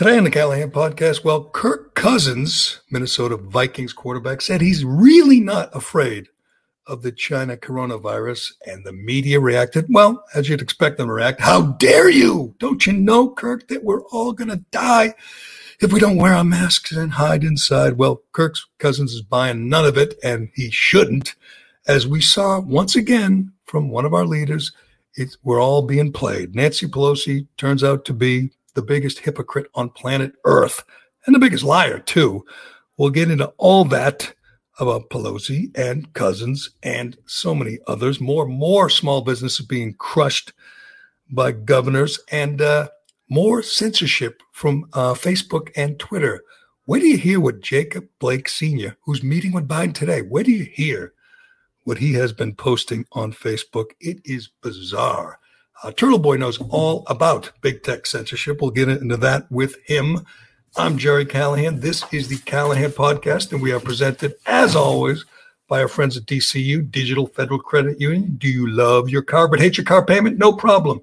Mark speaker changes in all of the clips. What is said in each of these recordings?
Speaker 1: Today on the Callahan podcast, well, Kirk Cousins, Minnesota Vikings quarterback, said he's really not afraid of the China coronavirus, and the media reacted, well, as you'd expect them to react. How dare you? Don't you know, Kirk, that we're all going to die if we don't wear our masks and hide inside? Well, Kirk's Cousins is buying none of it, and he shouldn't. As we saw once again from one of our leaders, it's, we're all being played. Nancy Pelosi turns out to be the biggest hypocrite on planet Earth and the biggest liar, too. We'll get into all that about Pelosi and Cousins and so many others. More, more small businesses being crushed by governors and uh, more censorship from uh, Facebook and Twitter. Where do you hear what Jacob Blake Sr., who's meeting with Biden today, where do you hear what he has been posting on Facebook? It is bizarre. Uh, Turtle Boy knows all about big tech censorship. We'll get into that with him. I'm Gerry Callahan. This is the Callahan Podcast, and we are presented, as always, by our friends at DCU, Digital Federal Credit Union. Do you love your car but hate your car payment? No problem.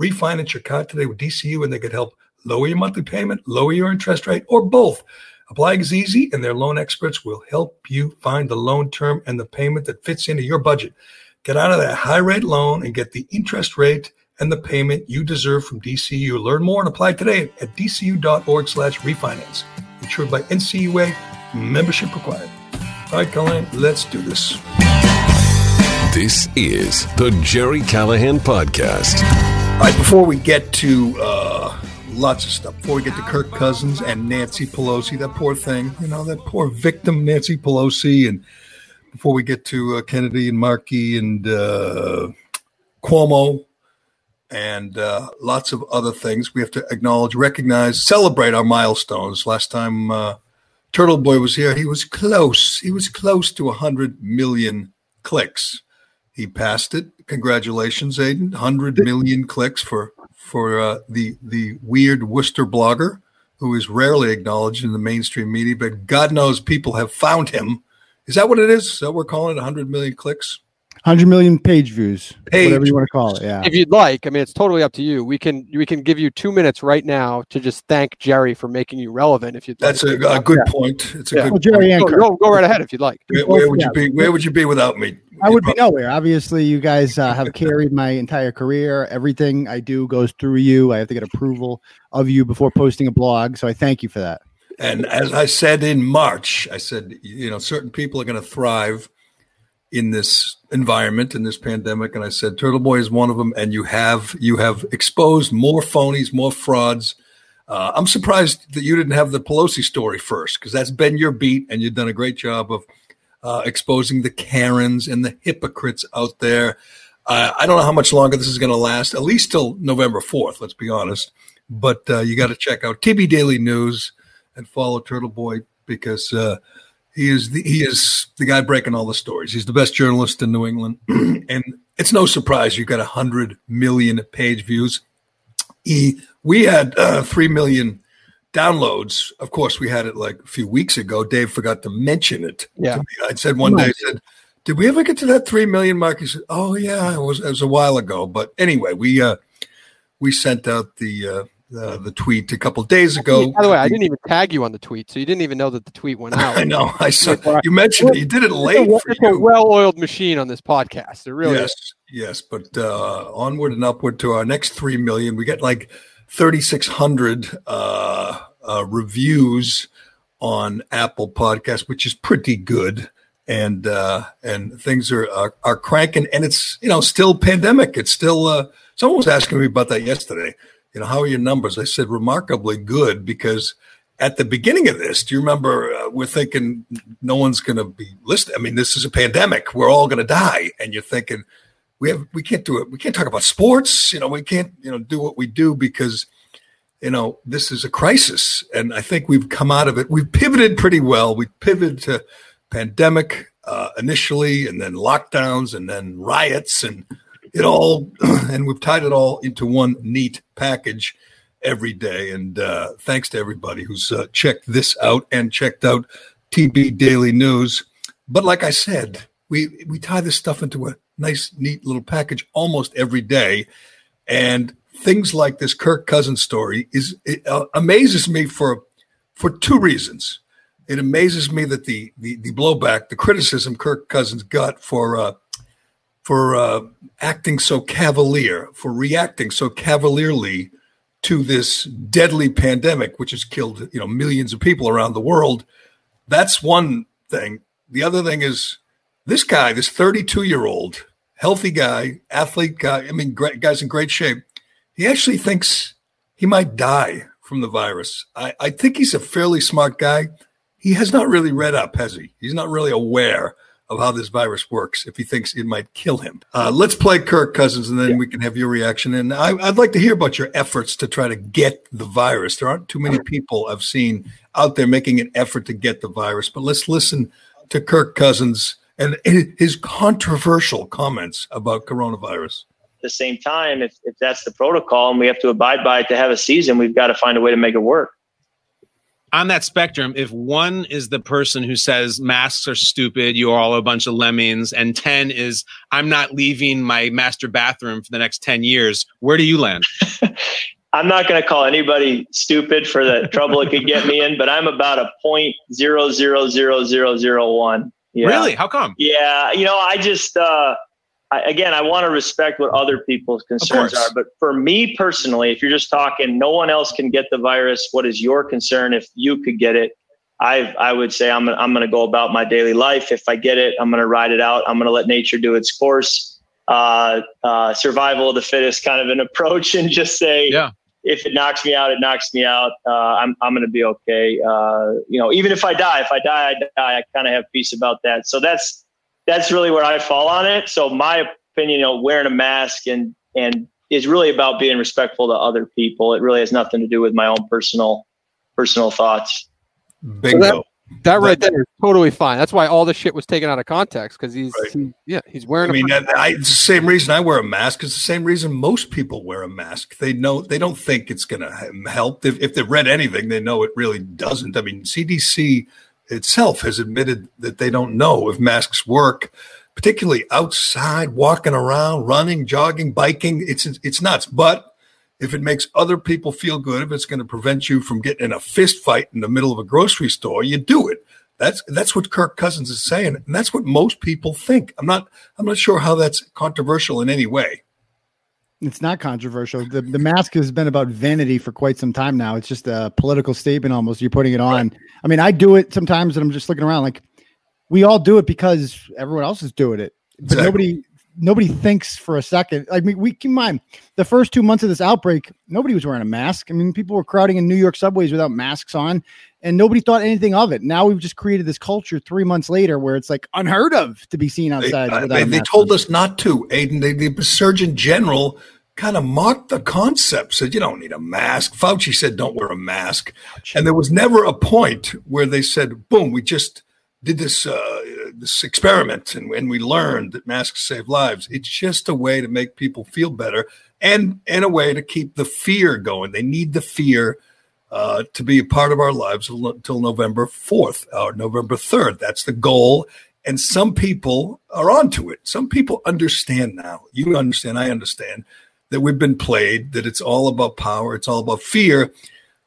Speaker 1: Refinance your car today with DCU, and they could help lower your monthly payment, lower your interest rate, or both. Applying is easy, and their loan experts will help you find the loan term and the payment that fits into your budget. Get out of that high rate loan and get the interest rate and the payment you deserve from DCU. Learn more and apply today at dcu.org slash refinance. Insured by NCUA, membership required. All right, Callahan, let's do this.
Speaker 2: This is the Gerry Callahan Podcast.
Speaker 1: All right, before we get to uh, lots of stuff, before we get to Kirk Cousins and Nancy Pelosi, that poor thing, you know, that poor victim, Nancy Pelosi, and before we get to uh, Kennedy and Markey and uh, Cuomo and uh, lots of other things, we have to acknowledge, recognize, celebrate our milestones. Last time uh, Turtle Boy was here, he was close. He was close to 100 million clicks. He passed it. Congratulations, Aidan. 100 million clicks for for uh, the the weird Worcester blogger who is rarely acknowledged in the mainstream media, but God knows people have found him is that what it is? Is that what we're calling it? 100 million clicks?
Speaker 3: 100 million page views, page whatever you want to call it. Yeah.
Speaker 4: If you'd like, I mean, it's totally up to you. We can we can give you two minutes right now to just thank Gerry for making you relevant. If you'd
Speaker 1: that's
Speaker 4: like.
Speaker 1: a, a good yeah. point. It's a
Speaker 4: yeah.
Speaker 1: good
Speaker 3: well, Gerry
Speaker 4: go, go, go, right ahead if you'd like.
Speaker 1: Where, where would you be? Where would you be without me?
Speaker 3: I would be nowhere. Obviously, you guys uh, have carried my entire career. Everything I do goes through you. I have to get approval of you before posting a blog. So I thank you for that.
Speaker 1: And as I said in March, I said, you know, certain people are going to thrive in this environment, in this pandemic. And I said, Turtle Boy is one of them. And you have you have exposed more phonies, more frauds. Uh, I'm surprised that you didn't have the Pelosi story first, because that's been your beat, and you've done a great job of uh, exposing the Karens and the hypocrites out there. Uh, I don't know how much longer this is going to last, at least till November 4th, let's be honest. But uh, you got to check out TB Daily News and follow Turtle Boy because uh, he is the, he is the guy breaking all the stories. He's the best journalist in New England, and it's no surprise you got a hundred million page views. He we had uh, three million downloads. Of course, we had it like a few weeks ago. Dave forgot to mention it.
Speaker 4: Yeah,
Speaker 1: I said one day, I said, "Did we ever get to that three million mark?" He said, "Oh yeah, it was it was a while ago." But anyway, we uh, we sent out the uh, uh, the tweet a couple days ago.
Speaker 4: By the way, I didn't even tag you on the tweet, so you didn't even know that the tweet went out.
Speaker 1: I know. I saw you mentioned it. You did it late.
Speaker 4: It's a, a well-oiled machine on this podcast. It really
Speaker 1: yes,
Speaker 4: is.
Speaker 1: yes. But uh, onward and upward to our next three million. We get like thirty-six hundred uh, uh, reviews on Apple Podcast, which is pretty good. And uh, and things are, are, are cranking, and it's you know still pandemic. It's still. Uh, someone was asking me about that yesterday you know, how are your numbers? I said, remarkably good because at the beginning of this, do you remember uh, we're thinking no one's going to be listening? I mean, this is a pandemic. We're all going to die. And you're thinking we have, we can't do it. We can't talk about sports. You know, we can't, you know, do what we do because, you know, this is a crisis. And I think we've come out of it. We've pivoted pretty well. We pivoted to pandemic uh, initially and then lockdowns and then riots and it all, and we've tied it all into one neat package every day. And uh, thanks to everybody who's uh, checked this out and checked out TB Daily News. But like I said, we we tie this stuff into a nice, neat little package almost every day. And things like this Kirk Cousins story is it uh, amazes me for for two reasons. It amazes me that the the, the blowback, the criticism Kirk Cousins got for uh, for uh, acting so cavalier, for reacting so cavalierly to this deadly pandemic, which has killed you know millions of people around the world. That's one thing. The other thing is this guy, this 32 year old healthy guy, athlete guy. I mean, great, guy's in great shape. He actually thinks he might die from the virus. I, I think he's a fairly smart guy. He has not really read up, has he? He's not really aware of how this virus works if he thinks it might kill him. Uh, let's play Kirk Cousins and then yeah. we can have your reaction. And I, would like to hear about your efforts to try to get the virus. There aren't too many people I've seen out there making an effort to get the virus, but let's listen to Kirk Cousins and his controversial comments about coronavirus.
Speaker 5: At the same time, if, if that's the protocol and we have to abide by it to have a season, we've got to find a way to make it work.
Speaker 6: On that spectrum, if one is the person who says masks are stupid, you're all a bunch of lemmings, and 10 is I'm not leaving my master bathroom for the next 10 years, where do you land?
Speaker 5: I'm not going to call anybody stupid for the trouble it could get me in, but I'm about a point zero zero zero zero zero one.
Speaker 6: Yeah. Really? How come?
Speaker 5: Yeah, you know, I just uh, I, again, I want to respect what other people's concerns are, but for me personally, if you're just talking, no one else can get the virus. What is your concern if you could get it? I I would say I'm I'm going to go about my daily life. If I get it, I'm going to ride it out. I'm going to let nature do its course. Uh, uh, survival of the fittest kind of an approach, and just say,
Speaker 6: yeah
Speaker 5: if it knocks me out, it knocks me out. Uh, I'm I'm going to be okay. Uh, you know, even if I die, if I die, I die. I kind of have peace about that. So that's that's really where I fall on it. So my opinion, you know, wearing a mask and and is really about being respectful to other people. It really has nothing to do with my own personal personal thoughts.
Speaker 1: Bingo. So
Speaker 4: that right there is totally fine. That's why all the shit was taken out of context because he's right. he, yeah he's wearing.
Speaker 1: I mean, I, it's the same reason I wear a mask. It's the same reason most people wear a mask. They know they don't think it's going to help. If, if they've read anything, they know it really doesn't. I mean, CDC itself has admitted that they don't know if masks work, particularly outside, walking around, running, jogging, biking. It's it's nuts, but if it makes other people feel good, if it's going to prevent you from getting in a fist fight in the middle of a grocery store, you do it. That's that's what Kirk Cousins is saying, and that's what most people think. I'm not I'm not sure how that's controversial in any way.
Speaker 3: It's not controversial. The the mask has been about vanity for quite some time now. It's just a political statement almost. You're putting it on. Right. I mean, I do it sometimes and I'm just looking around like we all do it because everyone else is doing it. But exactly. nobody nobody thinks for a second. I mean, we keep in mind the first two months of this outbreak, nobody was wearing a mask. I mean, people were crowding in New York subways without masks on, and nobody thought anything of it. Now we've just created this culture three months later where it's like unheard of to be seen outside.
Speaker 1: They, uh, they, they told us not to, Aidan. They, the Surgeon General kind of mocked the concept, said, you don't need a mask. Fauci said, don't wear a mask. And there was never a point where they said, boom, we just did this uh, this experiment and, and we learned that masks save lives. It's just a way to make people feel better and and a way to keep the fear going. They need the fear uh, to be a part of our lives until November 4th or November 3rd. That's the goal. And some people are onto it. Some people understand now. You understand, I understand that we've been played, that it's all about power, it's all about fear.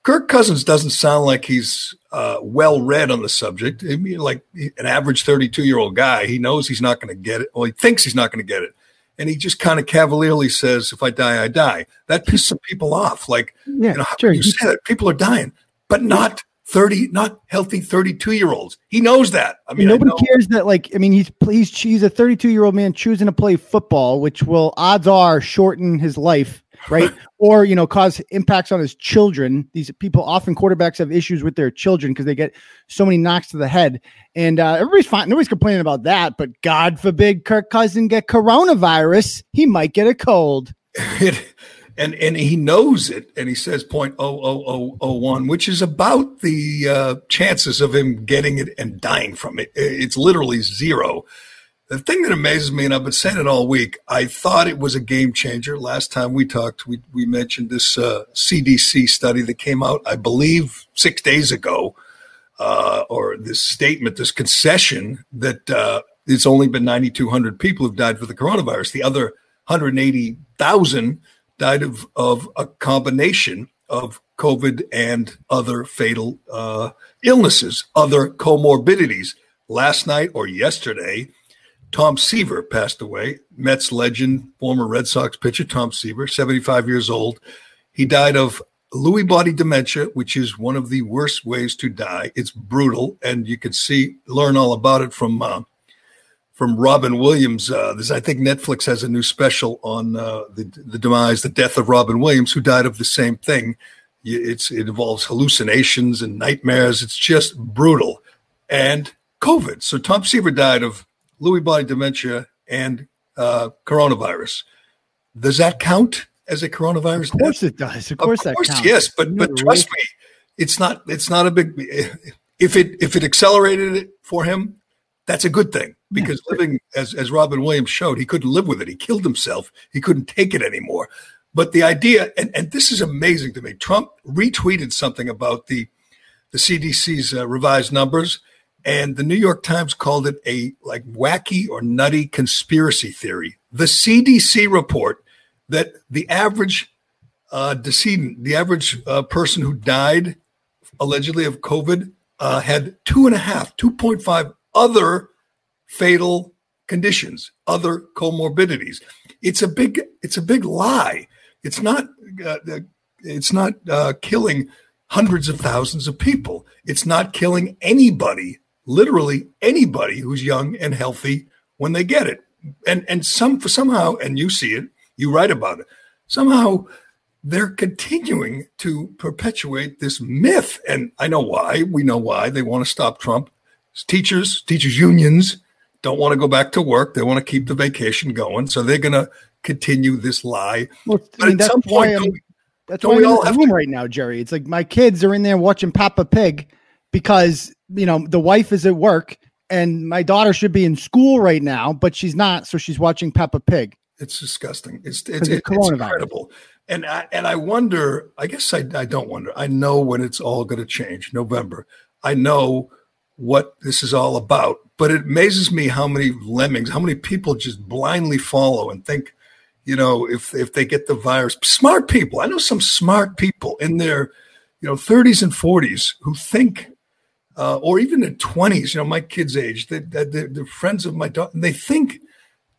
Speaker 1: Kirk Cousins doesn't sound like he's uh, well read on the subject. I mean, like an average 32 year old guy, he knows he's not going to get it. Well, he thinks he's not going to get it. And he just kind of cavalierly says, if I die, I die. That pisses some people off. Like, yeah, you know, sure. you say that people are dying, but not 30, not healthy 32 year olds. He knows that. I mean,
Speaker 3: nobody I cares that, like, I mean, he's, he's, he's a 32 year old man choosing to play football, which will odds are shorten his life right? or you know, cause impacts on his children. These people often quarterbacks have issues with their children because they get so many knocks to the head, and uh, everybody's fine. Nobody's complaining about that. But God forbid Kirk Cousin get coronavirus, he might get a cold.
Speaker 1: and and he knows it, and he says point oh oh oh oh one, which is about the uh, chances of him getting it and dying from it. It's literally zero. The thing that amazes me, and I've been saying it all week, I thought it was a game changer. Last time we talked, we, we mentioned this uh, CDC study that came out, I believe, six days ago, uh, or this statement, this concession that uh, it's only been 9,200 people who've died for the coronavirus. The other 180,000 died of, of a combination of COVID and other fatal uh, illnesses, other comorbidities. Last night or yesterday, Tom Seaver passed away. Mets legend, former Red Sox pitcher Tom Seaver, 75 years old. He died of Lewy body dementia, which is one of the worst ways to die. It's brutal, and you can see learn all about it from uh, from Robin Williams. Uh, this, I think Netflix has a new special on uh, the the demise, the death of Robin Williams, who died of the same thing. It's it involves hallucinations and nightmares. It's just brutal, and COVID. So Tom Seaver died of Lewy body dementia and uh, coronavirus. Does that count? as a coronavirus?
Speaker 3: Of course it does. Of course,
Speaker 1: of course
Speaker 3: that counts.
Speaker 1: yes, but but trust me, it's not it's not a big. If it if it accelerated it for him, that's a good thing because yeah. living as as Robin Williams showed, he couldn't live with it. He killed himself. He couldn't take it anymore. But the idea, and, and this is amazing to me. Trump retweeted something about the the CDC's uh, revised numbers, and the New York Times called it a like wacky or nutty conspiracy theory. The CDC report that the average uh, decedent, the average uh, person who died allegedly of COVID, uh, had two and a half, 2.5 other fatal conditions, other comorbidities. It's a big, it's a big lie. It's not, uh, it's not uh, killing hundreds of thousands of people. It's not killing anybody, literally anybody who's young and healthy when they get it. And and some somehow, and you see it, you write about it. Somehow they're continuing to perpetuate this myth. And I know why. We know why. They want to stop Trump. Teachers, teachers' unions don't want to go back to work. They want to keep the vacation going. So they're going to continue this lie.
Speaker 3: Well, but mean, at some point, we, that's why I'm in the room to- right now, Gerry. It's like my kids are in there watching Peppa Pig because, you know, the wife is at work and my daughter should be in school right now, but she's not. So she's watching Peppa Pig.
Speaker 1: It's disgusting. It's it's, it's, it's incredible. And I and I wonder. I guess I I don't wonder. I know when it's all going to change. November. I know what this is all about. But it amazes me how many lemmings, how many people just blindly follow and think, you know, if if they get the virus, smart people. I know some smart people in their, you know, 30s and 40s who think uh, or even in 20s, you know, my kids' age, they, they, they're friends of my daughter, and they think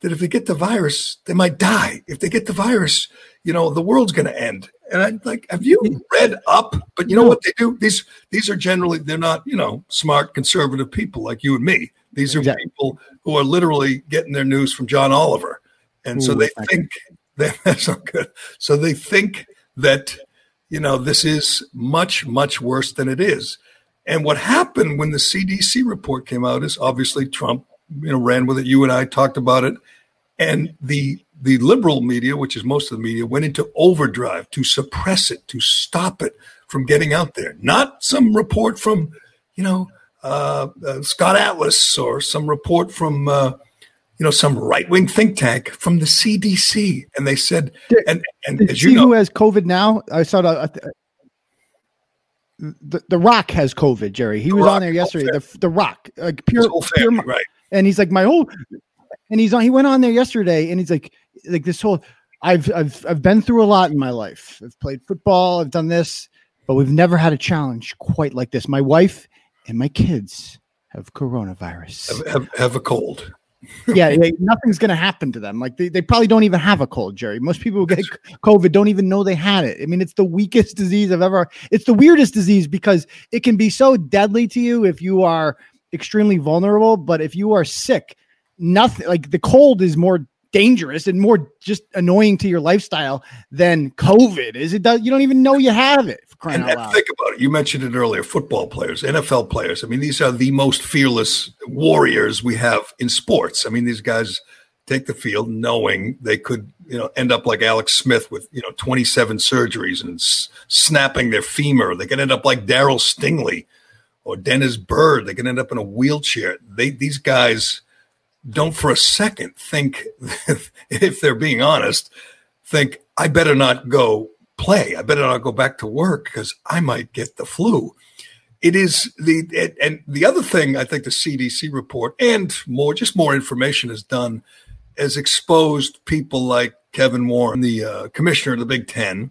Speaker 1: that if they get the virus, they might die. If they get the virus, you know, the world's going to end. And I'm like, have you hmm. read up? But you know what they do? These these are generally they're not, you know, smart conservative people like you and me. These are exactly. people who are literally getting their news from John Oliver. And Ooh, so they think that, that's not good. So they think that, you know, this is much, much worse than it is. And what happened when the CDC report came out is obviously Trump you know ran with it. You and I talked about it, and the the liberal media, which is most of the media, went into overdrive to suppress it, to stop it from getting out there. Not some report from you know uh, uh, Scott Atlas or some report from uh, you know some right wing think tank from the CDC, and they said and and
Speaker 3: Did
Speaker 1: as you know,
Speaker 3: who has COVID now? I saw the, the, the Rock has COVID, Gerry. He was Rock, on there yesterday. The, the Rock, like pure,
Speaker 1: family, pure right?
Speaker 3: and he's like my whole and he's on he went on there yesterday and he's like like this whole I've I've I've been through a lot in my life. I've played football, I've done this, but we've never had a challenge quite like this. My wife and my kids have coronavirus.
Speaker 1: Have, have, have a cold.
Speaker 3: yeah, nothing's going to happen to them. Like they, they probably don't even have a cold, Gerry. Most people who get COVID don't even know they had it. I mean, it's the weakest disease I've ever. It's the weirdest disease because it can be so deadly to you if you are extremely vulnerable. But if you are sick, nothing like the cold is more dangerous and more just annoying to your lifestyle than COVID is. It does you don't even know you have it.
Speaker 1: and, and think about it. You mentioned it earlier. Football players, NFL players. I mean, these are the most fearless warriors we have in sports. I mean, these guys take the field knowing they could, you know, end up like Alex Smith with you know 27 surgeries and s- snapping their femur. They could end up like Darryl Stingley or Dennis Byrd. They can end up in a wheelchair. They these guys don't for a second think, if they're being honest, think I better not go play. I better not go back to work because I might get the flu. It is the it, and the other thing I think the CDC report and more just more information has done has exposed people like Kevin Warren, the uh, commissioner of the Big Ten,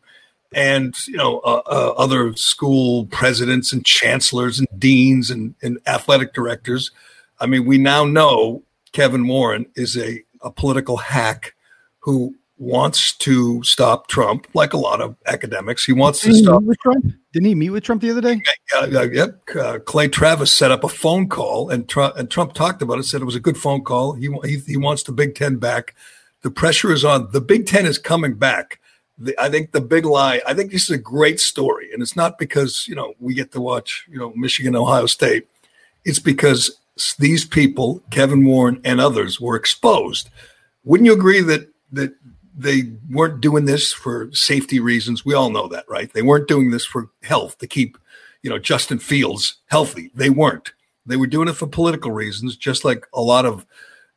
Speaker 1: and you know uh, uh, other school presidents and chancellors and deans and, and athletic directors. I mean, we now know Kevin Warren is a, a political hack who wants to stop Trump, like a lot of academics. He wants
Speaker 3: Didn't
Speaker 1: to stop.
Speaker 3: Trump? Didn't he meet with Trump the other day?
Speaker 1: Yep. Uh, Clay Travis set up a phone call, and Trump, and Trump talked about it. Said it was a good phone call. He he, he wants the Big Ten back. The pressure is on. The Big Ten is coming back. The, I think the big lie. I think this is a great story, and it's not because you know we get to watch you know Michigan, Ohio State. It's because these people, Kevin Warren and others, were exposed. Wouldn't you agree that that they weren't doing this for safety reasons? We all know that, right? They weren't doing this for health to keep you know Justin Fields healthy. They weren't. They were doing it for political reasons, just like a lot of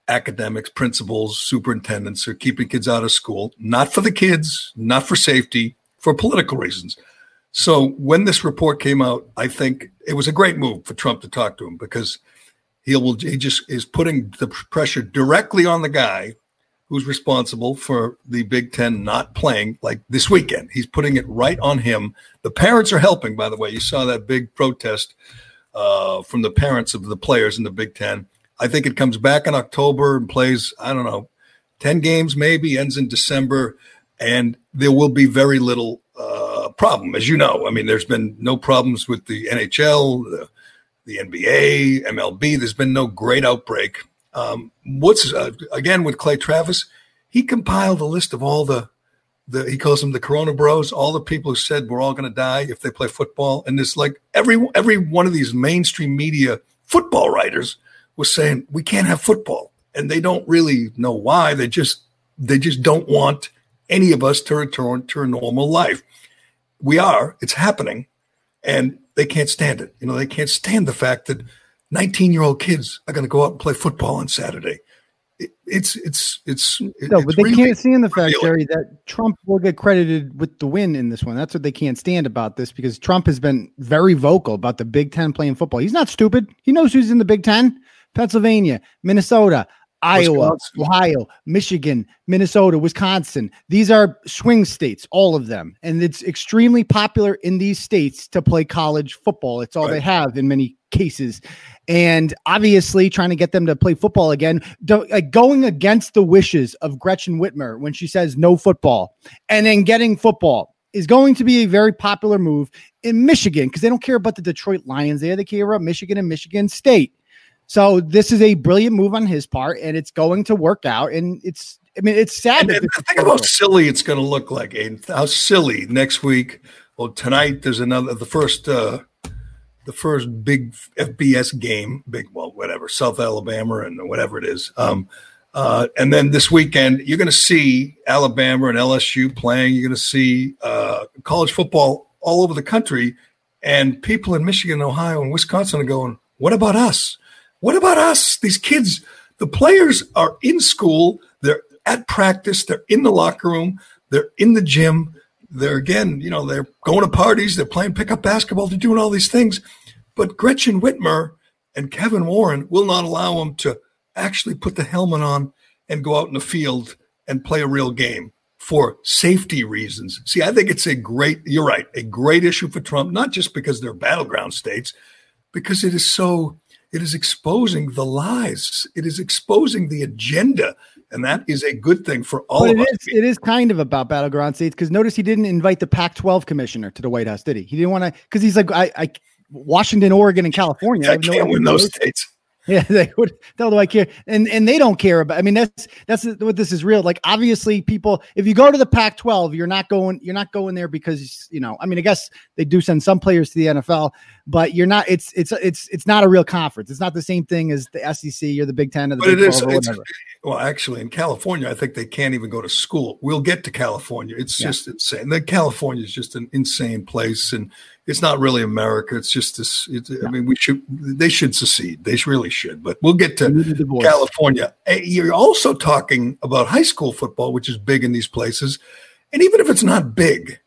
Speaker 1: academics, principals, superintendents are keeping kids out of school, not for the kids, not for safety, for political reasons. So when this report came out, I think it was a great move for Trump to talk to him because he will he just is putting the pressure directly on the guy who's responsible for the Big Ten not playing like this weekend. He's putting it right on him. The parents are helping, by the way. You saw that big protest uh, from the parents of the players in the Big Ten. I think it comes back in October and plays, I don't know, 10 games maybe, ends in December, and there will be very little uh, problem, as you know. I mean, there's been no problems with the NHL, the, the NBA, MLB. There's been no great outbreak. Um, what's uh, again with Clay Travis? He compiled a list of all the, the he calls them the Corona Bros, all the people who said we're all going to die if they play football, and it's like every every one of these mainstream media football writers was saying we can't have football, and they don't really know why. They just they just don't want any of us to return to a normal life. We are. It's happening, and they can't stand it. You know, they can't stand the fact that 19 year old kids are going to go out and play football on Saturday. It, it's it's it's
Speaker 3: No,
Speaker 1: it's
Speaker 3: but they
Speaker 1: really-
Speaker 3: can't stand the fact, Gerry, that Trump will get credited with the win in this one. That's what they can't stand about this because Trump has been very vocal about the Big Ten playing football. He's not stupid. He knows who's in the Big Ten Pennsylvania, Minnesota, Iowa,
Speaker 1: Wisconsin.
Speaker 3: Ohio, Michigan, Minnesota, Wisconsin. These are swing states, all of them. And it's extremely popular in these states to play college football. It's all they have in many cases. And obviously, trying to get them to play football again, do- like going against the wishes of Gretchen Whitmer when she says no football and then getting football is going to be a very popular move in Michigan because they don't care about the Detroit Lions there. They care about Michigan and Michigan State. So this is a brilliant move on his part, and it's going to work out. And it's, I mean, it's sad.
Speaker 1: And, and think how silly it's going to look like, Aidan. How silly next week. Well, tonight there's another the first uh the first big FBS game, big well, whatever, South Alabama and whatever it is. Um, uh, and then this weekend you're going to see Alabama and LSU playing. You're going to see uh, college football all over the country, and people in Michigan, Ohio, and Wisconsin are going, "What about us? What about us? These kids, the players are in school, they're at practice, they're in the locker room, they're in the gym, they're again, you know, they're going to parties, they're playing pickup basketball, they're doing all these things. But Gretchen Whitmer and Kevin Warren will not allow them to actually put the helmet on and go out in the field and play a real game for safety reasons. See, I think it's a great, you're right, a great issue for Trump, not just because they're battleground states, because it is so it is exposing the lies it is exposing the agenda and that is a good thing for all
Speaker 3: But
Speaker 1: of
Speaker 3: it
Speaker 1: us
Speaker 3: is, it is kind of about battleground states because notice he didn't invite the Pac-12 commissioner to the White House, did he? He didn't want to because he's like, I, I, Washington, Oregon, and California.
Speaker 1: i
Speaker 3: have
Speaker 1: can't
Speaker 3: idea
Speaker 1: win those- states
Speaker 3: Yeah, they would. The hell do I care? And and they don't care about. I mean, that's that's what this is real. Like, obviously, people. If you go to the Pac-12, you're not going. You're not going there because you know. I mean, I guess they do send some players to the NFL, but you're not. It's it's it's it's not a real conference. It's not the same thing as the SEC or the Big Ten or the
Speaker 1: but
Speaker 3: Big
Speaker 1: it is
Speaker 3: 12 or
Speaker 1: it's,
Speaker 3: whatever.
Speaker 1: well actually in california i think they can't even go to school we'll get to california it's
Speaker 3: Yeah.
Speaker 1: just insane the california is just an insane place and it's not really america it's just this it, i mean we should they should secede they really should but we'll get to
Speaker 3: We need a divorce.
Speaker 1: California. You're also talking about high school football, which is big in these places. And even if it's not big,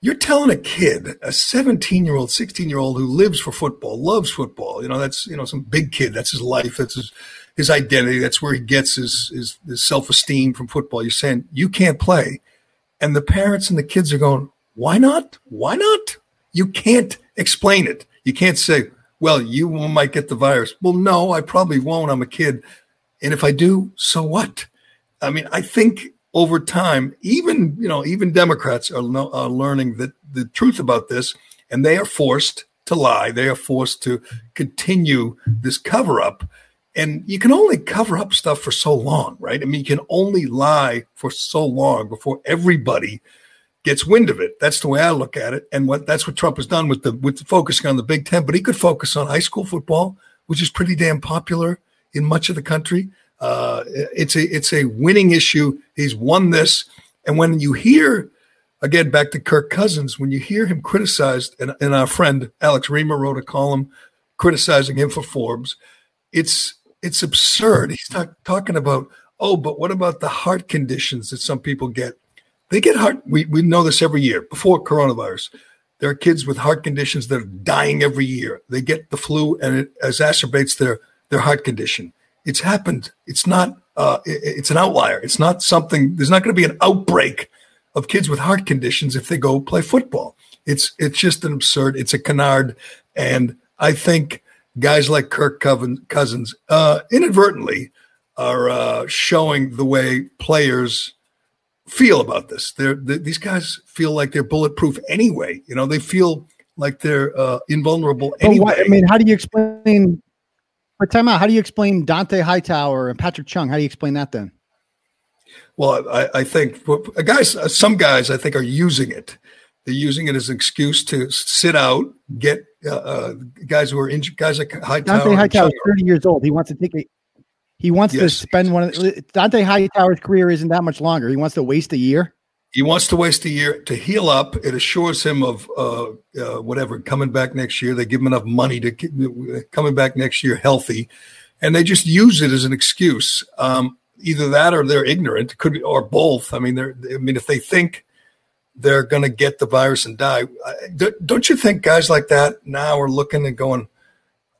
Speaker 1: you're telling a kid, a 17 year old, 16 year old who lives for football, loves football. You know, that's, you know, some big kid. That's his life. That's his, his identity. That's where he gets his, his, his self esteem from football. You're saying you can't play. And the parents and the kids are going, why not? Why not? You can't explain it. You can't say, well, you might get the virus. Well, no, I probably won't. I'm a kid. And if I do, so what? I mean, I think over time, even you know, even Democrats are, are learning that the truth about this, and they are forced to lie. They are forced to continue this cover up. And you can only cover up stuff for so long, right? I mean, you can only lie for so long before everybody gets wind of it. That's the way I look at it. And what that's what Trump has done with the with the focusing on the Big Ten. But he could focus on high school football, which is pretty damn popular in much of the country. Uh, it's a it's a winning issue. He's won this, and when you hear again back to Kirk Cousins, when you hear him criticized, and, and our friend Alex Reimer wrote a column criticizing him for Forbes, it's it's absurd. He's not talking about oh, but what about the heart conditions that some people get? They get heart. We we know this every year before coronavirus. There are kids with heart conditions that are dying every year. They get the flu, and it exacerbates their their heart condition. It's happened. It's not. Uh, it, it's an outlier. It's not something. There's not going to be an outbreak of kids with heart conditions if they go play football. It's it's just an absurd. It's a canard, and I think guys like Kirk Cousins uh, inadvertently are uh, showing the way players feel about this. They're, they, these guys feel like they're bulletproof anyway. You know, they feel like they're uh, invulnerable anyway. Why,
Speaker 3: I mean, how do you explain for time out, how do you explain Dont'a Hightower and Patrick Chung? How do you explain that then?
Speaker 1: Well, I, I think guys, some guys, I think, are using it. They're using it as an excuse to sit out, get uh, uh, guys who are injured, guys like Hightower.
Speaker 3: Dont'a Hightower is 30 years old. He wants to take a, he wants yes. to spend one of Dont'a Hightower's career isn't that much longer. He wants to waste a year
Speaker 1: he wants to waste a year to heal up. It assures him of uh, uh, whatever coming back next year. They give him enough money to coming back next year healthy, and they just use it as an excuse. Um, either that or they're ignorant, could be, or both. I mean, they're. I mean, if they think they're going to get the virus and die, don't you think guys like that now are looking and going?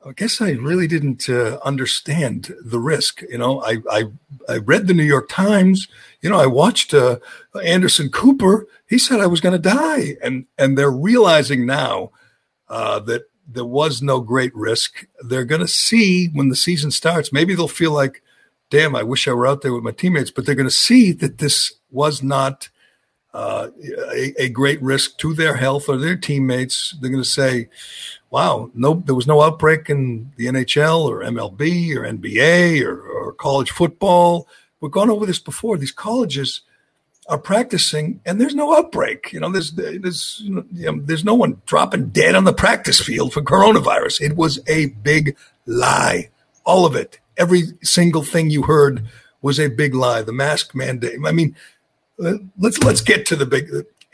Speaker 1: I guess I really didn't uh, understand the risk. You know, I, I I read the New York Times. You know, I watched uh, Anderson Cooper. He said I was going to die, and and they're realizing now uh, that there was no great risk. They're going to see when the season starts. Maybe they'll feel like, damn, I wish I were out there with my teammates. But they're going to see that this was not uh, a, a, great risk to their health or their teammates. They're going to say, wow, no, there was no outbreak in the NHL or MLB or NBA or, or college football. We've gone over this before. These colleges are practicing, and there's no outbreak. You know, there's there's you know, there's no one dropping dead on the practice field for coronavirus. It was a big lie, all of it. Every single thing you heard was a big lie. The mask mandate. I mean, uh, let's let's get to the big.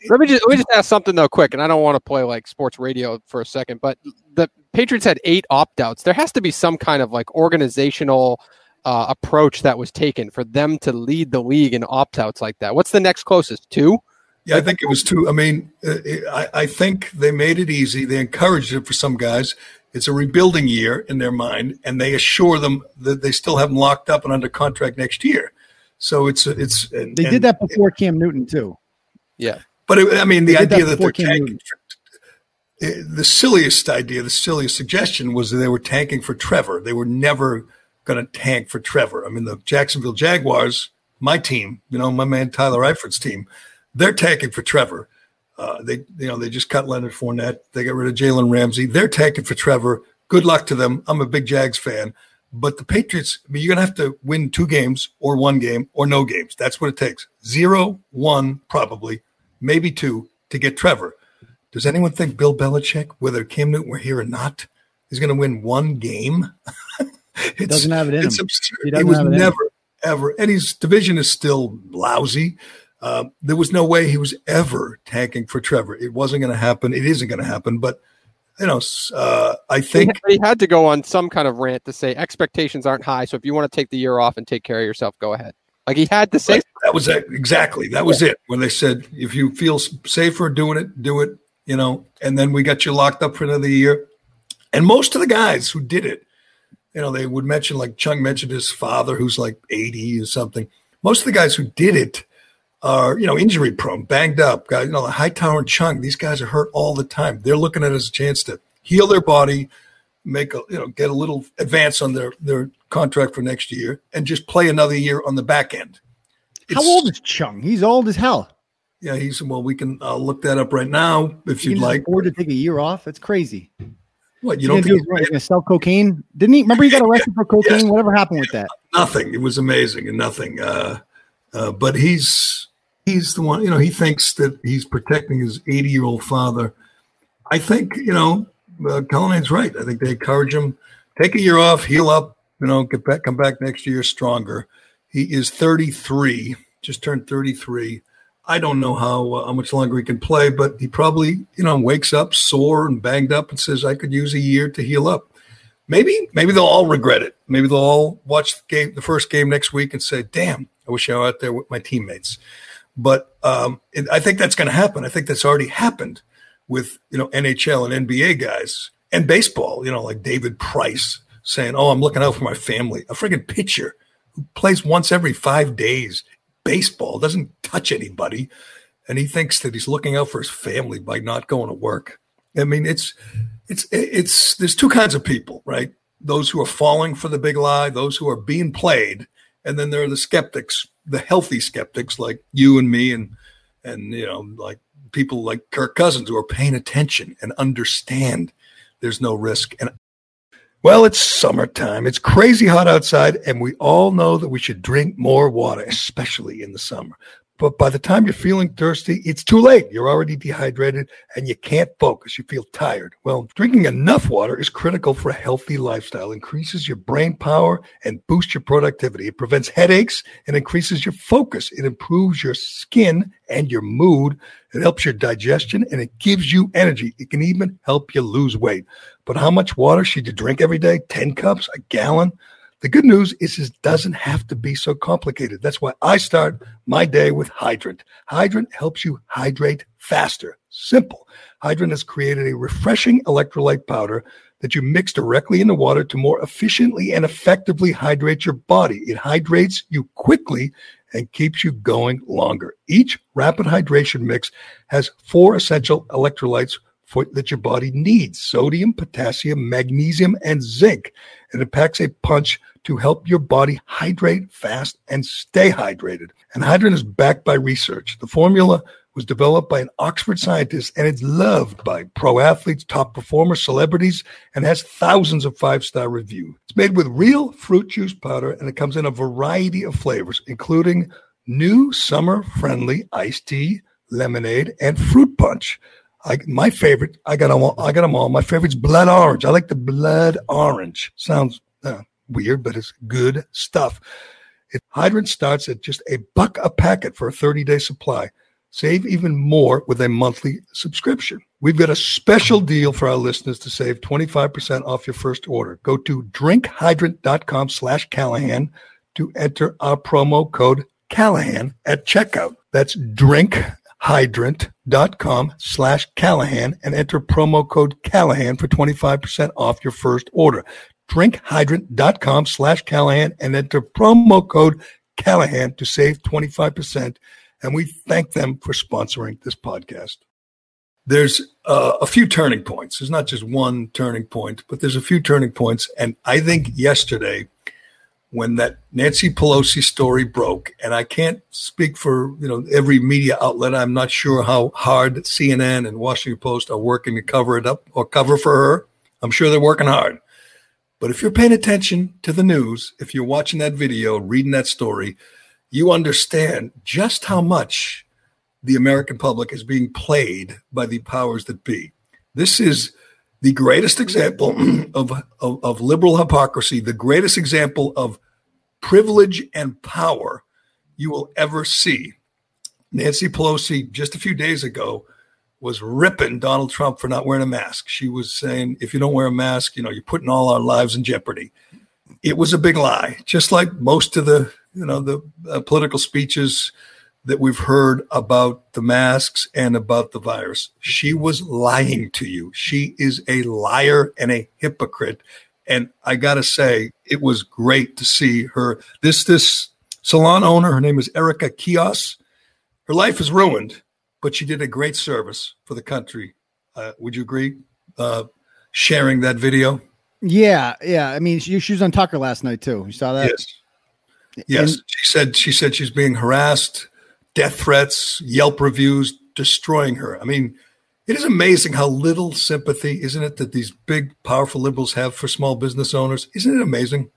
Speaker 4: Let me just let me just ask something though, quick, and I don't want to play like sports radio for a second, but the Patriots had eight opt outs. There has to be some kind of like organizational uh, approach that was taken for them to lead the league in opt outs like that. What's the next closest? Two?
Speaker 1: Yeah, I think it was two. I mean, uh, I, I think they made it easy. They encouraged it for some guys. It's a rebuilding year in their mind, and they assure them that they still have them locked up and under contract next year. So it's it's.
Speaker 3: And, they did that before Cam Newton too.
Speaker 4: Yeah.
Speaker 1: But it, I mean, the idea that, that they're tanking, for, eh, the silliest idea, the silliest suggestion was that they were tanking for Trevor. They were never going to tank for Trevor. I mean, the Jacksonville Jaguars, my team, you know, my man Tyler Eifert's team, they're tanking for Trevor. Uh, they, you know, they just cut Leonard Fournette. They got rid of Jalen Ramsey. They're tanking for Trevor. Good luck to them. I'm a big Jags fan. But the Patriots, I mean, you're going to have to win two games or one game or no games. That's what it takes. Zero, one, probably maybe two to get Trevor. Does anyone think Bill Belichick, whether Cam Newton were here or not, is going to win one game?
Speaker 3: he doesn't have it in
Speaker 1: it's him. Absurd. He, he was never, ever, and his division is still lousy. Uh, there was no way he was ever tanking for Trevor. It wasn't going to happen. It isn't going to happen. But you know, uh, I think
Speaker 4: he had to go on some kind of rant to say expectations aren't high. So if you want to take the year off and take care of yourself, go ahead. Like he had to say
Speaker 1: Right. That was it. exactly that was it. When they said, if you feel safer doing it, do it. You know, and then we got you locked up for another year. And most of the guys who did it, you know, they would mention like Chung mentioned his father, who's like eighty or something. Most of the guys who did it are, you know, injury prone, banged up. Guys, you know, the Hightower and Chung, these guys are hurt all the time. They're looking at it as a chance to heal their body, make a, you know, get a little advance on their their contract for next year, and just play another year on the back end.
Speaker 3: How old is Chung? He's old as hell.
Speaker 1: Yeah, he's well. We can uh, look that up right now if you'd like.
Speaker 3: afford to take a year off. It's crazy.
Speaker 1: What you don't
Speaker 3: do
Speaker 1: think
Speaker 3: he's gonna sell cocaine? Didn't he? Remember he got arrested for cocaine? Whatever happened with that?
Speaker 1: nothing? It was amazing and nothing. Uh, uh, but he's he's the one. You know, he thinks that he's protecting his 80 year old father. I think you know, uh, Callahan's right. I think they encourage him take a year off, heal up. You know, get back, come back next year stronger. He is 33, just turned 33. I don't know how uh, how much longer he can play, but he probably you know wakes up sore and banged up and says, "I could use a year to heal up." Maybe maybe they'll all regret it. Maybe they'll all watch the game, the first game next week, and say, "Damn, I wish I were out there with my teammates." But um, it, I think that's going to happen. I think that's already happened with you know NHL and NBA guys and baseball. You know, like David Price saying, "Oh, I'm looking out for my family." A friggin' pitcher who plays once every five days baseball doesn't touch anybody, and he thinks that he's looking out for his family by not going to work. I mean, it's it's it's there's two kinds of people, right? Those who are falling for the big lie, those who are being played, and then there are the skeptics, the healthy skeptics like you and me, and and you know, like people like Kirk Cousins who are paying attention and understand there's no risk. And well, it's summertime. It's crazy hot outside, and we all know that we should drink more water, especially in the summer. But by the time you're feeling thirsty, it's too late. You're already dehydrated and you can't focus. You feel tired. Well, drinking enough water is critical for a healthy lifestyle, increases your brain power and boosts your productivity. It prevents headaches and increases your focus. It improves your skin and your mood. It helps your digestion and it gives you energy. It can even help you lose weight. But how much water should you drink every day? 10 cups, a gallon? The good news is it doesn't have to be so complicated. That's why I start my day with Hydrant. Hydrant helps you hydrate faster. Simple. Hydrant has created a refreshing electrolyte powder that you mix directly in the water to more efficiently and effectively hydrate your body. It hydrates you quickly and keeps you going longer. Each rapid hydration mix has four essential electrolytes for, that your body needs sodium, potassium, magnesium, and zinc. And it packs a punch to help your body hydrate fast and stay hydrated. And Hydrant is backed by research. The formula was developed by an Oxford scientist and it's loved by pro athletes, top performers, celebrities, and has thousands of five star reviews. It's made with real fruit juice powder and it comes in a variety of flavors, including new summer friendly iced tea, lemonade, and fruit punch. I, my favorite, I got them all. I got them all. My favorite's blood orange. I like the blood orange. Sounds uh, weird, but it's good stuff. It, Hydrant starts at just a buck a packet for a 30 day supply. Save even more with a monthly subscription. We've got a special deal for our listeners to save 25% off your first order. Go to drinkhydrant.com slash Callahan to enter our promo code Callahan at checkout. That's drinkhydrant.com slash Callahan and enter promo code Callahan for 25% off your first order. Drinkhydrant.com slash Callahan and enter promo code Callahan to save 25%. And we thank them for sponsoring this podcast. There's uh, a few turning points. There's not just one turning point, but there's a few turning points. And I think yesterday, when that Nancy Pelosi story broke, and I can't speak for you know every media outlet. I'm not sure how hard CNN and Washington Post are working to cover it up or cover for her. I'm sure they're working hard. But if you're paying attention to the news, if you're watching that video, reading that story, you understand just how much the American public is being played by the powers that be. This is the greatest example of, of, of, liberal hypocrisy, the greatest example of privilege and power you will ever see. Nancy Pelosi, just a few days ago, was ripping Donald Trump for not wearing a mask. She was saying, if you don't wear a mask, you know, you're putting all our lives in jeopardy. It was a big lie, just like most of the you know the uh, political speeches that we've heard about the masks and about the virus. She was lying to you. She is a liar and a hypocrite. And I got to say, it was great to see her. This this salon owner, her name is Erica Kious. Her life is ruined, but she did a great service for the country. Uh, would you agree? Uh, sharing that video.
Speaker 3: Yeah, yeah. I mean, she, she was on Tucker last night too. You saw that?
Speaker 1: Yes. Yes. And, she said she said she's being harassed death threats, Yelp reviews, destroying her. I mean, it is amazing how little sympathy, isn't it, that these big, powerful liberals have for small business owners? Isn't it amazing?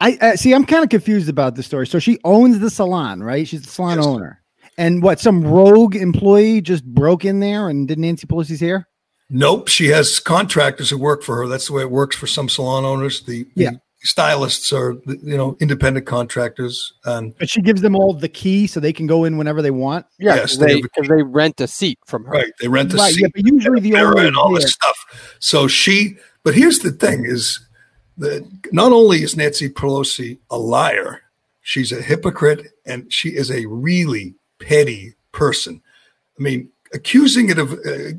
Speaker 3: I uh, see. I'm kind of confused about the story. So she owns the salon, right? She's the salon yes. owner, and what? Some rogue employee just broke in there and did Nancy Pelosi's hair?
Speaker 1: Nope. She has contractors who work for her. That's the way it works for some salon owners. The,
Speaker 3: yeah
Speaker 1: stylists are you know independent contractors and
Speaker 3: but she gives them all the key so they can go in whenever they want?
Speaker 4: Yeah yes, they, because they, rent a seat from her.
Speaker 1: Right they rent a right, seat yeah, but usually the owner and all this stuff. So she but here's the thing is that not only is nancy pelosi a liar she's a hypocrite and she is a really petty person. I mean accusing it of uh,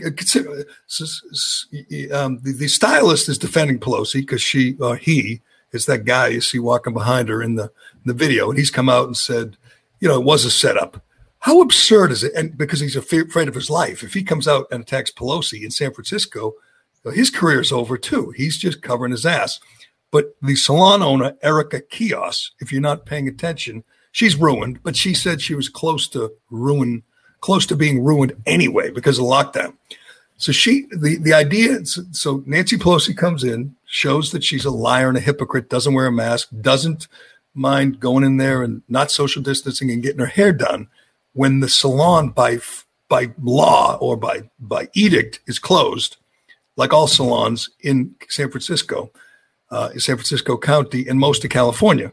Speaker 1: um, the, the stylist is defending pelosi because she or he it's that guy you see walking behind her in the in the video, and he's come out and said, you know, it was a setup. How absurd is it? And because he's afraid of his life, if he comes out and attacks Pelosi in San Francisco, his career is over too. He's just covering his ass. But the salon owner, Erica Kious, if you're not paying attention, she's ruined. But she said she was close to ruin, close to being ruined anyway because of lockdown. So she, the the idea. So Nancy Pelosi comes in, shows that she's a liar and a hypocrite, doesn't wear a mask, doesn't mind going in there and not social distancing and getting her hair done when the salon by by law or by by edict is closed, like all salons in San Francisco, uh, San Francisco County, and most of California.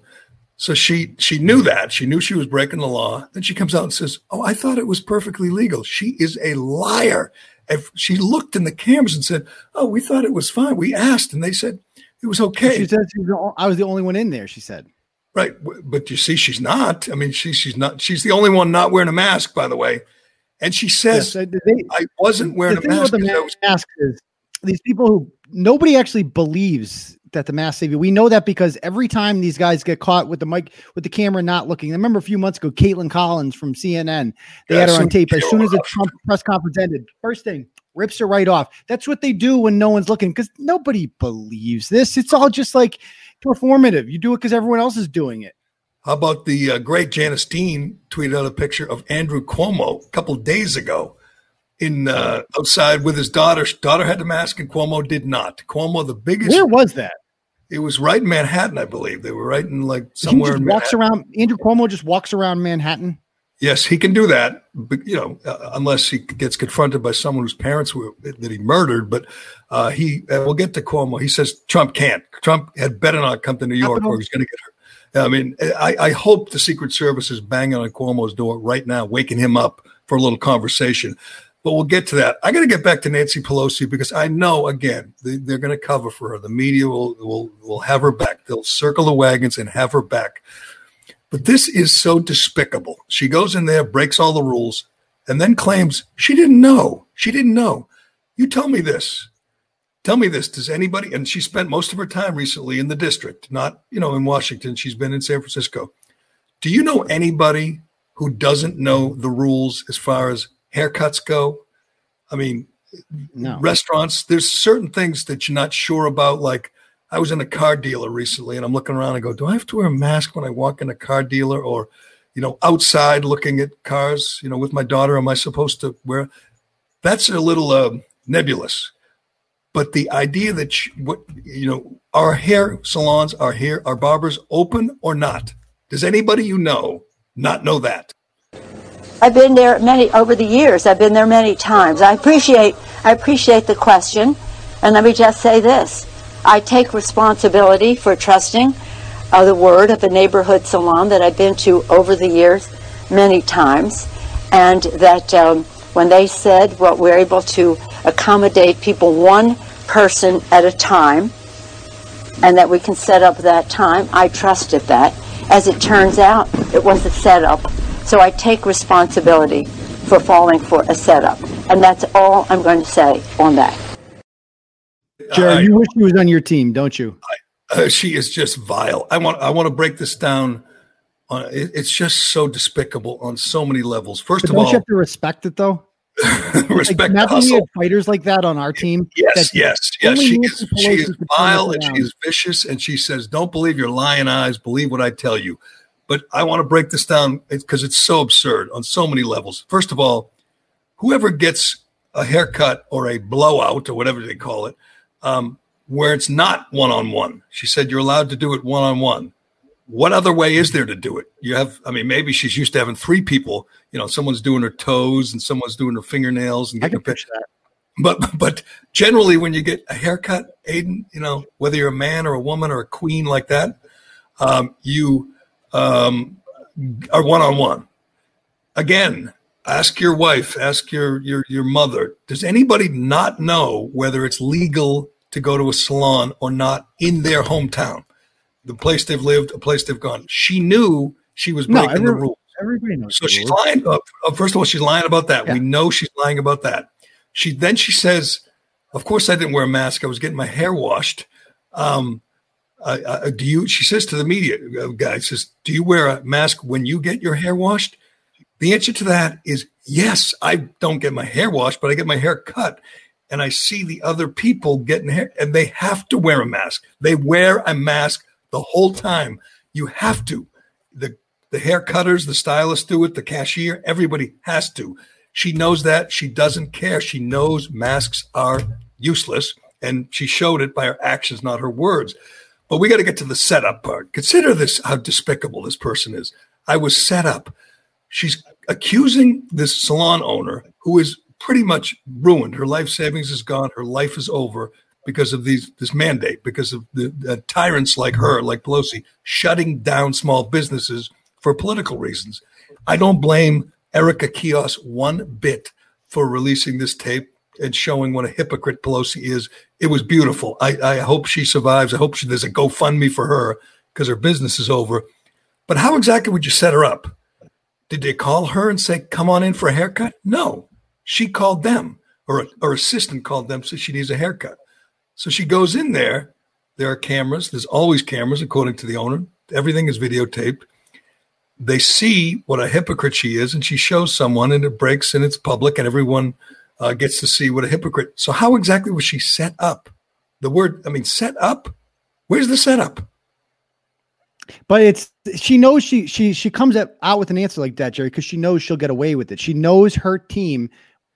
Speaker 1: So she she knew that she knew she was breaking the law. Then she comes out and says, "Oh, I thought it was perfectly legal." She is a liar she looked in the cameras and said, "Oh, we thought it was fine. We asked, and they said it was okay."
Speaker 3: She said, "I was the only one in there." She said,
Speaker 1: "Right, but you see, she's not. I mean, she, she's not. She's the only one not wearing a mask, by the way." And she says, yes, they, "I wasn't wearing a mask."
Speaker 3: The mask is these people who nobody actually believes that the mass saved you. We know that because every time these guys get caught with the mic with the camera not looking. I remember a few months ago, Kaitlan Collins from CNN. They yeah, had her on tape as soon as the Trump press conference ended. First thing, rips her right off. That's what they do when no one's looking because nobody believes this. It's all just like performative. You do it because everyone else is doing it.
Speaker 1: How about the uh, great Janice Dean tweeted out a picture of Andrew Cuomo a couple days ago in uh, outside with his daughter. Daughter had the mask and Cuomo did not. Cuomo, the biggest.
Speaker 3: Where was that?
Speaker 1: It was right in Manhattan, I believe. They were right in like somewhere.
Speaker 3: He just walks around. Andrew Cuomo just walks around Manhattan.
Speaker 1: Yes, he can do that, but you know, uh, unless he gets confronted by someone whose parents were that he murdered. But uh, he, uh, we'll get to Cuomo. He says Trump can't. Trump had better not come to New York, or he's going to get hurt. I mean, I, I, hope the Secret Service is banging on Cuomo's door right now, waking him up for a little conversation. But we'll get to that. I got to get back to Nancy Pelosi because I know again they, are going to cover for her. The media will will will have her back. They'll circle the wagons and have her back. But this is so despicable. She goes in there, breaks all the rules, and then claims she didn't know. She didn't know. You tell me this. Tell me this. Does anybody? And she spent most of her time recently in the district, not you know in Washington. She's been in San Francisco. Do you know anybody who doesn't know the rules as far as haircuts go. I mean, no. restaurants, there's certain things that you're not sure about. Like I was in a car dealer recently and I'm looking around and go, do I have to wear a mask when I walk in a car dealer or, you know, outside looking at cars, you know, with my daughter, am I supposed to wear? That's a little uh, nebulous. But the idea that, what, you know, our hair salons, are hair, our barbers open or not? Does anybody you know not know that?
Speaker 7: I've been there many over the years. I've been there many times. I appreciate I appreciate the question, and let me just say this: I take responsibility for trusting uh, the word of a neighborhood salon that I've been to over the years many times, and that um, when they said well, we're able to accommodate people one person at a time, and that we can set up that time, I trusted that. As it turns out, it was a setup. So I take responsibility for falling for a setup. And that's all I'm going to say on that.
Speaker 3: Jared, you wish she was on your team, don't you?
Speaker 1: Uh, she is just vile. I want I want to break this down. On, it, it's just so despicable on so many levels. First
Speaker 3: But
Speaker 1: of
Speaker 3: don't
Speaker 1: all,
Speaker 3: you have to respect it though?
Speaker 1: respect
Speaker 3: like,
Speaker 1: the
Speaker 3: we
Speaker 1: hustle.
Speaker 3: had fighters like that on our team.
Speaker 1: Yes,
Speaker 3: that
Speaker 1: yes, yes.
Speaker 3: only
Speaker 1: She is, she is vile
Speaker 3: this
Speaker 1: and she is vicious, and she says, "Don't believe your lying eyes. Believe what I tell you." But I want to break this down because it's so absurd on so many levels. First of all, whoever gets a haircut or a blowout or whatever they call it, um, where it's not one on one, she said you're allowed to do it one on one. What other way is there to do it? You have, I mean, maybe she's used to having three people. You know, someone's doing her toes and someone's doing her fingernails and getting a
Speaker 3: picture that.
Speaker 1: but but generally when you get a haircut Aidan you know whether you're a man or a woman or a queen like that um, you um, are one-on-one again ask your wife ask your your your mother does anybody not know whether it's legal to go to a salon or not in their hometown the place they've lived a place they've gone she knew she was
Speaker 3: No,
Speaker 1: breaking the rules
Speaker 3: Everybody knows.
Speaker 1: so she's
Speaker 3: rules.
Speaker 1: lying. Uh, uh, first of all, she's lying about that.
Speaker 3: Yeah.
Speaker 1: We know she's lying about that. She then she says, "Of course, I didn't wear a mask. I was getting my hair washed." Um, uh, do you? She says to the media uh, guy, "says Do you wear a mask when you get your hair washed?" The answer to that is yes. I don't get my hair washed, but I get my hair cut, and I see the other people getting hair, and they have to wear a mask. They wear a mask the whole time. You have to. The the hair cutters, the stylists do it, the cashier, everybody has to. She knows that. She doesn't care. She knows masks are useless. And she showed it by her actions, not her words. But we got to get to the setup part. Consider this how despicable this person is. I was set up. She's accusing this salon owner who is pretty much ruined. Her life savings is gone. Her life is over because of these this mandate, because of the, the tyrants like her, like Pelosi, shutting down small businesses for political reasons. I don't blame Erica Kious one bit for releasing this tape and showing what a hypocrite Pelosi is. It was beautiful. I, I hope she survives. I hope she, there's a GoFundMe for her because her business is over. But how exactly would you set her up? Did they call her and say, come on in for a haircut? No. She called them, or her assistant called them, said she needs a haircut. So she goes in there. There are cameras. There's always cameras, according to the owner. Everything is videotaped. They see what a hypocrite she is, and she shows someone, and it breaks, and it's public, and everyone uh, gets to see what a hypocrite. So, how exactly was she set up? The word, I mean, set up. Where's the setup?
Speaker 3: But it's she knows she she she comes at, out with an answer like that, Gerry, because she knows she'll get away with it. She knows her team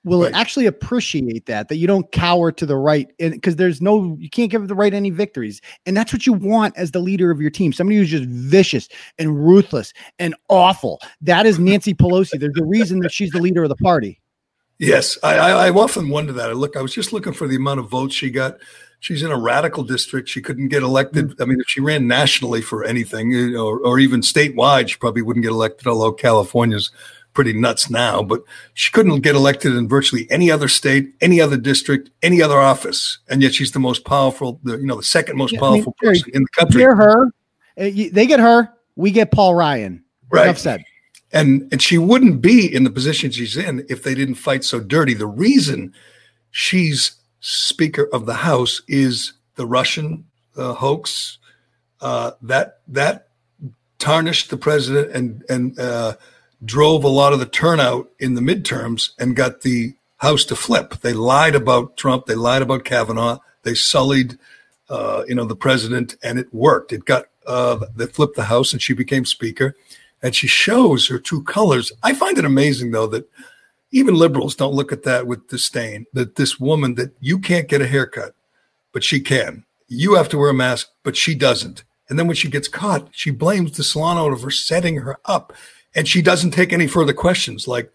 Speaker 3: will
Speaker 1: Right.
Speaker 3: actually appreciate that that you don't cower to the right, and because there's no you can't give the right any victories, and that's what you want as the leader of your team. Somebody who's just vicious and ruthless and awful. That is Nancy Pelosi. There's a reason that she's the leader of the party.
Speaker 1: Yes, I, I, I often wonder that. I look, I was just looking for the amount of votes she got. She's in a radical district. She couldn't get elected. I mean, if she ran nationally for anything, you know, or, or even statewide, she probably wouldn't get elected. Although California's pretty nuts now, but she couldn't get elected in virtually any other state, any other district, any other office, and yet she's the most powerful, the you know, the second most
Speaker 3: Yeah, I mean,
Speaker 1: powerful person in the country.
Speaker 3: Hear her, uh, they get her, we get Paul Ryan.
Speaker 1: Right.
Speaker 3: Enough said.
Speaker 1: And and she wouldn't be in the position she's in if they didn't fight so dirty. The reason she's Speaker of the House is the Russian uh, hoax uh, that that tarnished the president and and uh, drove a lot of the turnout in the midterms and got the House to flip. They lied about Trump. They lied about Kavanaugh. They sullied, uh, you know, the president, and it worked. It got uh, they flipped the House, and she became Speaker and she shows her true colors. I find it amazing, though, that even liberals don't look at that with disdain. That this woman, that you can't get a haircut, but she can. You have to wear a mask, but she doesn't. And then when she gets caught, she blames the salon owner for setting her up, and she doesn't take any further questions. Like,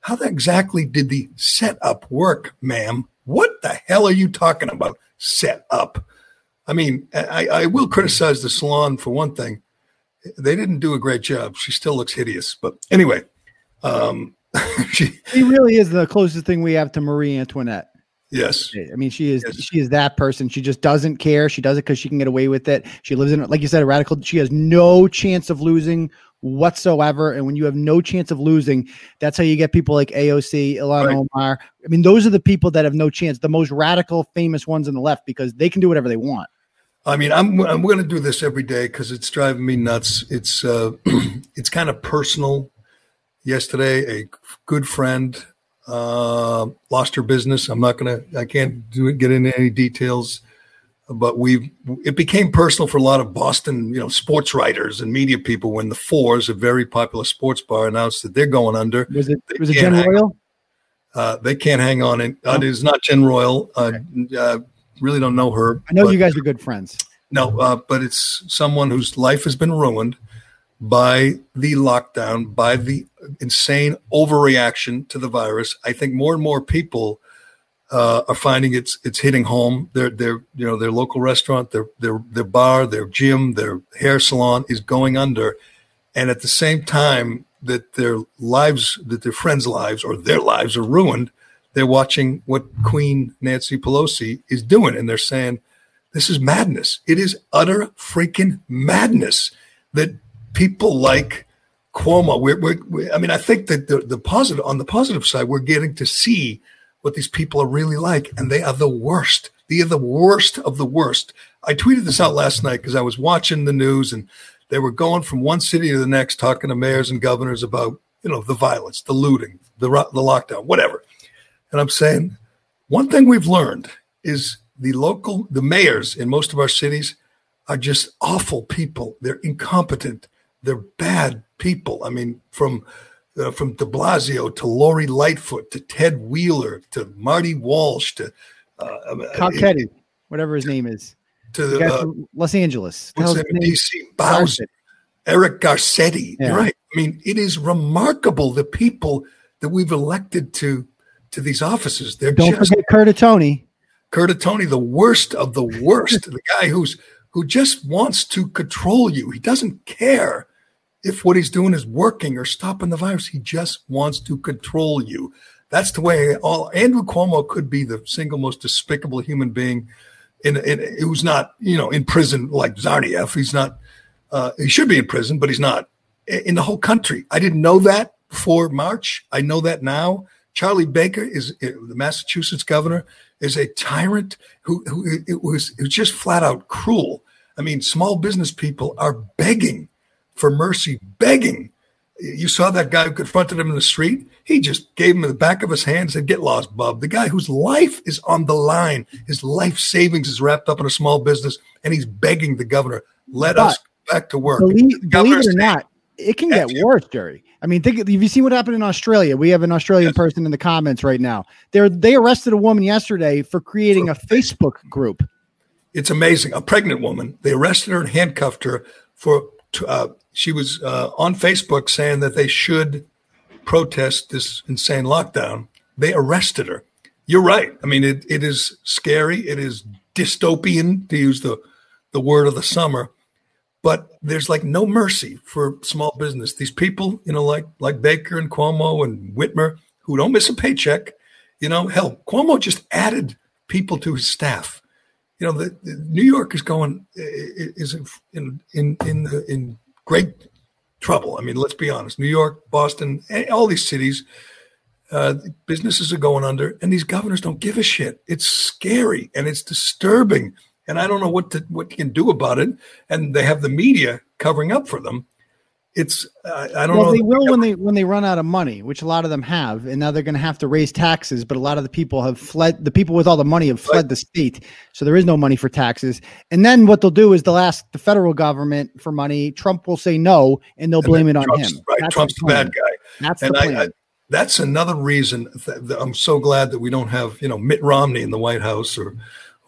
Speaker 1: how exactly did the setup work, ma'am? What the hell are you talking about? Set up. I mean, I, I will criticize the salon for one thing they didn't do a great job. She still looks hideous. But anyway, um, she,
Speaker 3: He really is the closest thing we have to Marie Antoinette.
Speaker 1: Yes.
Speaker 3: I mean, she is
Speaker 1: Yes.
Speaker 3: she is that person. She just doesn't care. She does it because she can get away with it. She lives in, like you said, a radical. She has no chance of losing whatsoever. And when you have no chance of losing, that's how you get people like AOC, Ilhan
Speaker 1: Right.
Speaker 3: Omar. I mean, those are the people that have no chance. The most radical, famous ones on the left because they can do whatever they want.
Speaker 1: I mean, I'm I'm going to do this every day because it's driving me nuts. It's uh, it's kind of personal. Yesterday, a good friend uh, lost her business. I'm not going to. I can't do it, get into any details, but we it became personal for a lot of Boston, you know, sports writers and media people when the Fours, a very popular sports bar, announced that they're going under.
Speaker 3: Was it
Speaker 1: They
Speaker 3: was it Jen Royle?
Speaker 1: Uh, they can't hang on. It, uh, it is not Jen Royle. Uh, uh, really don't know her.
Speaker 3: I know
Speaker 1: but-
Speaker 3: you guys are good friends.
Speaker 1: no, uh, but it's someone whose life has been ruined by the lockdown, by the insane overreaction to the virus. I think more and more people uh, are finding it's it's hitting home. Their their you know their local restaurant, their their their bar, their gym, their hair salon is going under, and at the same time that their lives, that their friends' lives or their lives are ruined, they're watching what Queen Nancy Pelosi is doing, and they're saying this is madness. It is utter freaking madness that people like Cuomo. We're, we're, we I mean, I think that the, the positive on the positive side, we're getting to see what these people are really like, and they are the worst. They are the worst of the worst. I tweeted this out last night because I was watching the news, and they were going from one city to the next, talking to mayors and governors about you know the violence, the looting, the the lockdown, whatever. And I'm saying one thing we've learned is the local, the mayors in most of our cities are just awful people. They're incompetent. They're bad people. I mean, from uh, from De Blasio to Lori Lightfoot to Ted Wheeler to Marty Walsh to uh,
Speaker 3: Carcetti, whatever his name is.
Speaker 1: to
Speaker 3: The
Speaker 1: uh,
Speaker 3: Los Angeles.
Speaker 1: What's
Speaker 3: hell's
Speaker 1: his
Speaker 3: his
Speaker 1: name?
Speaker 3: name?
Speaker 1: DC Bowser, Eric Garcetti.
Speaker 3: Yeah.
Speaker 1: Right. I mean, it is remarkable the people that we've elected to to these offices. They're
Speaker 3: Don't
Speaker 1: just
Speaker 3: forget Curta Tony.
Speaker 1: Curtatone, the worst of the worst, the guy who's who just wants to control you. He doesn't care if what he's doing is working or stopping the virus. He just wants to control you. That's the way all Andrew Cuomo could be the single most despicable human being in, in who's not, you know, in prison like Tsarnaev. He's not uh, he should be in prison, but he's not in the whole country. I didn't know that before March. I know that now. Charlie Baker is uh, the Massachusetts governor is a tyrant who, who it was it was just flat out cruel. I mean, small business people are begging for mercy, begging. You saw that guy who confronted him in the street. He just gave him the back of his hand and said, Get lost, bub. The guy whose life is on the line, his life savings is wrapped up in a small business, and he's begging the governor, Let us back to work.
Speaker 3: Believe, believe it or not, it can get worse, Gerry. I mean, think have you seen what happened in Australia? We have an Australian
Speaker 1: Yes.
Speaker 3: person in the comments right now. They they arrested a woman yesterday for creating a Facebook group.
Speaker 1: It's amazing. A pregnant woman. They arrested her and handcuffed her for. Uh, she was uh, on Facebook saying that they should protest this insane lockdown. They arrested her. You're right. I mean, it, it is scary. It is dystopian to use the the word of the summer. But there's like no mercy for small business. These people, you know, like like Baker and Cuomo and Whitmer, who don't miss a paycheck. You know, hell, Cuomo just added people to his staff you know, the, the New York is going is in in in in great trouble. I mean, let's be honest. New York, Boston, all these cities, uh, businesses are going under, and these governors don't give a shit. It's scary and it's disturbing, and I don't know what to what you can do about it. And they have the media covering up for them. It's I, I don't
Speaker 3: Well,
Speaker 1: know.
Speaker 3: they will when they when they run out of money, which a lot of them have, and now they're going to have to raise taxes. But a lot of the people have fled. The people with all the money have fled
Speaker 1: Right.
Speaker 3: the state, so there is no money for taxes. And then what they'll do is they'll ask the federal government for money. Trump will say no, and they'll
Speaker 1: And
Speaker 3: blame it on
Speaker 1: Trump's-
Speaker 3: him.
Speaker 1: Right,
Speaker 3: That's
Speaker 1: Trump's the bad guy.
Speaker 3: That's
Speaker 1: and
Speaker 3: the plan.
Speaker 1: I, I, that's another reason that I'm so glad that we don't have you know Mitt Romney in the White House or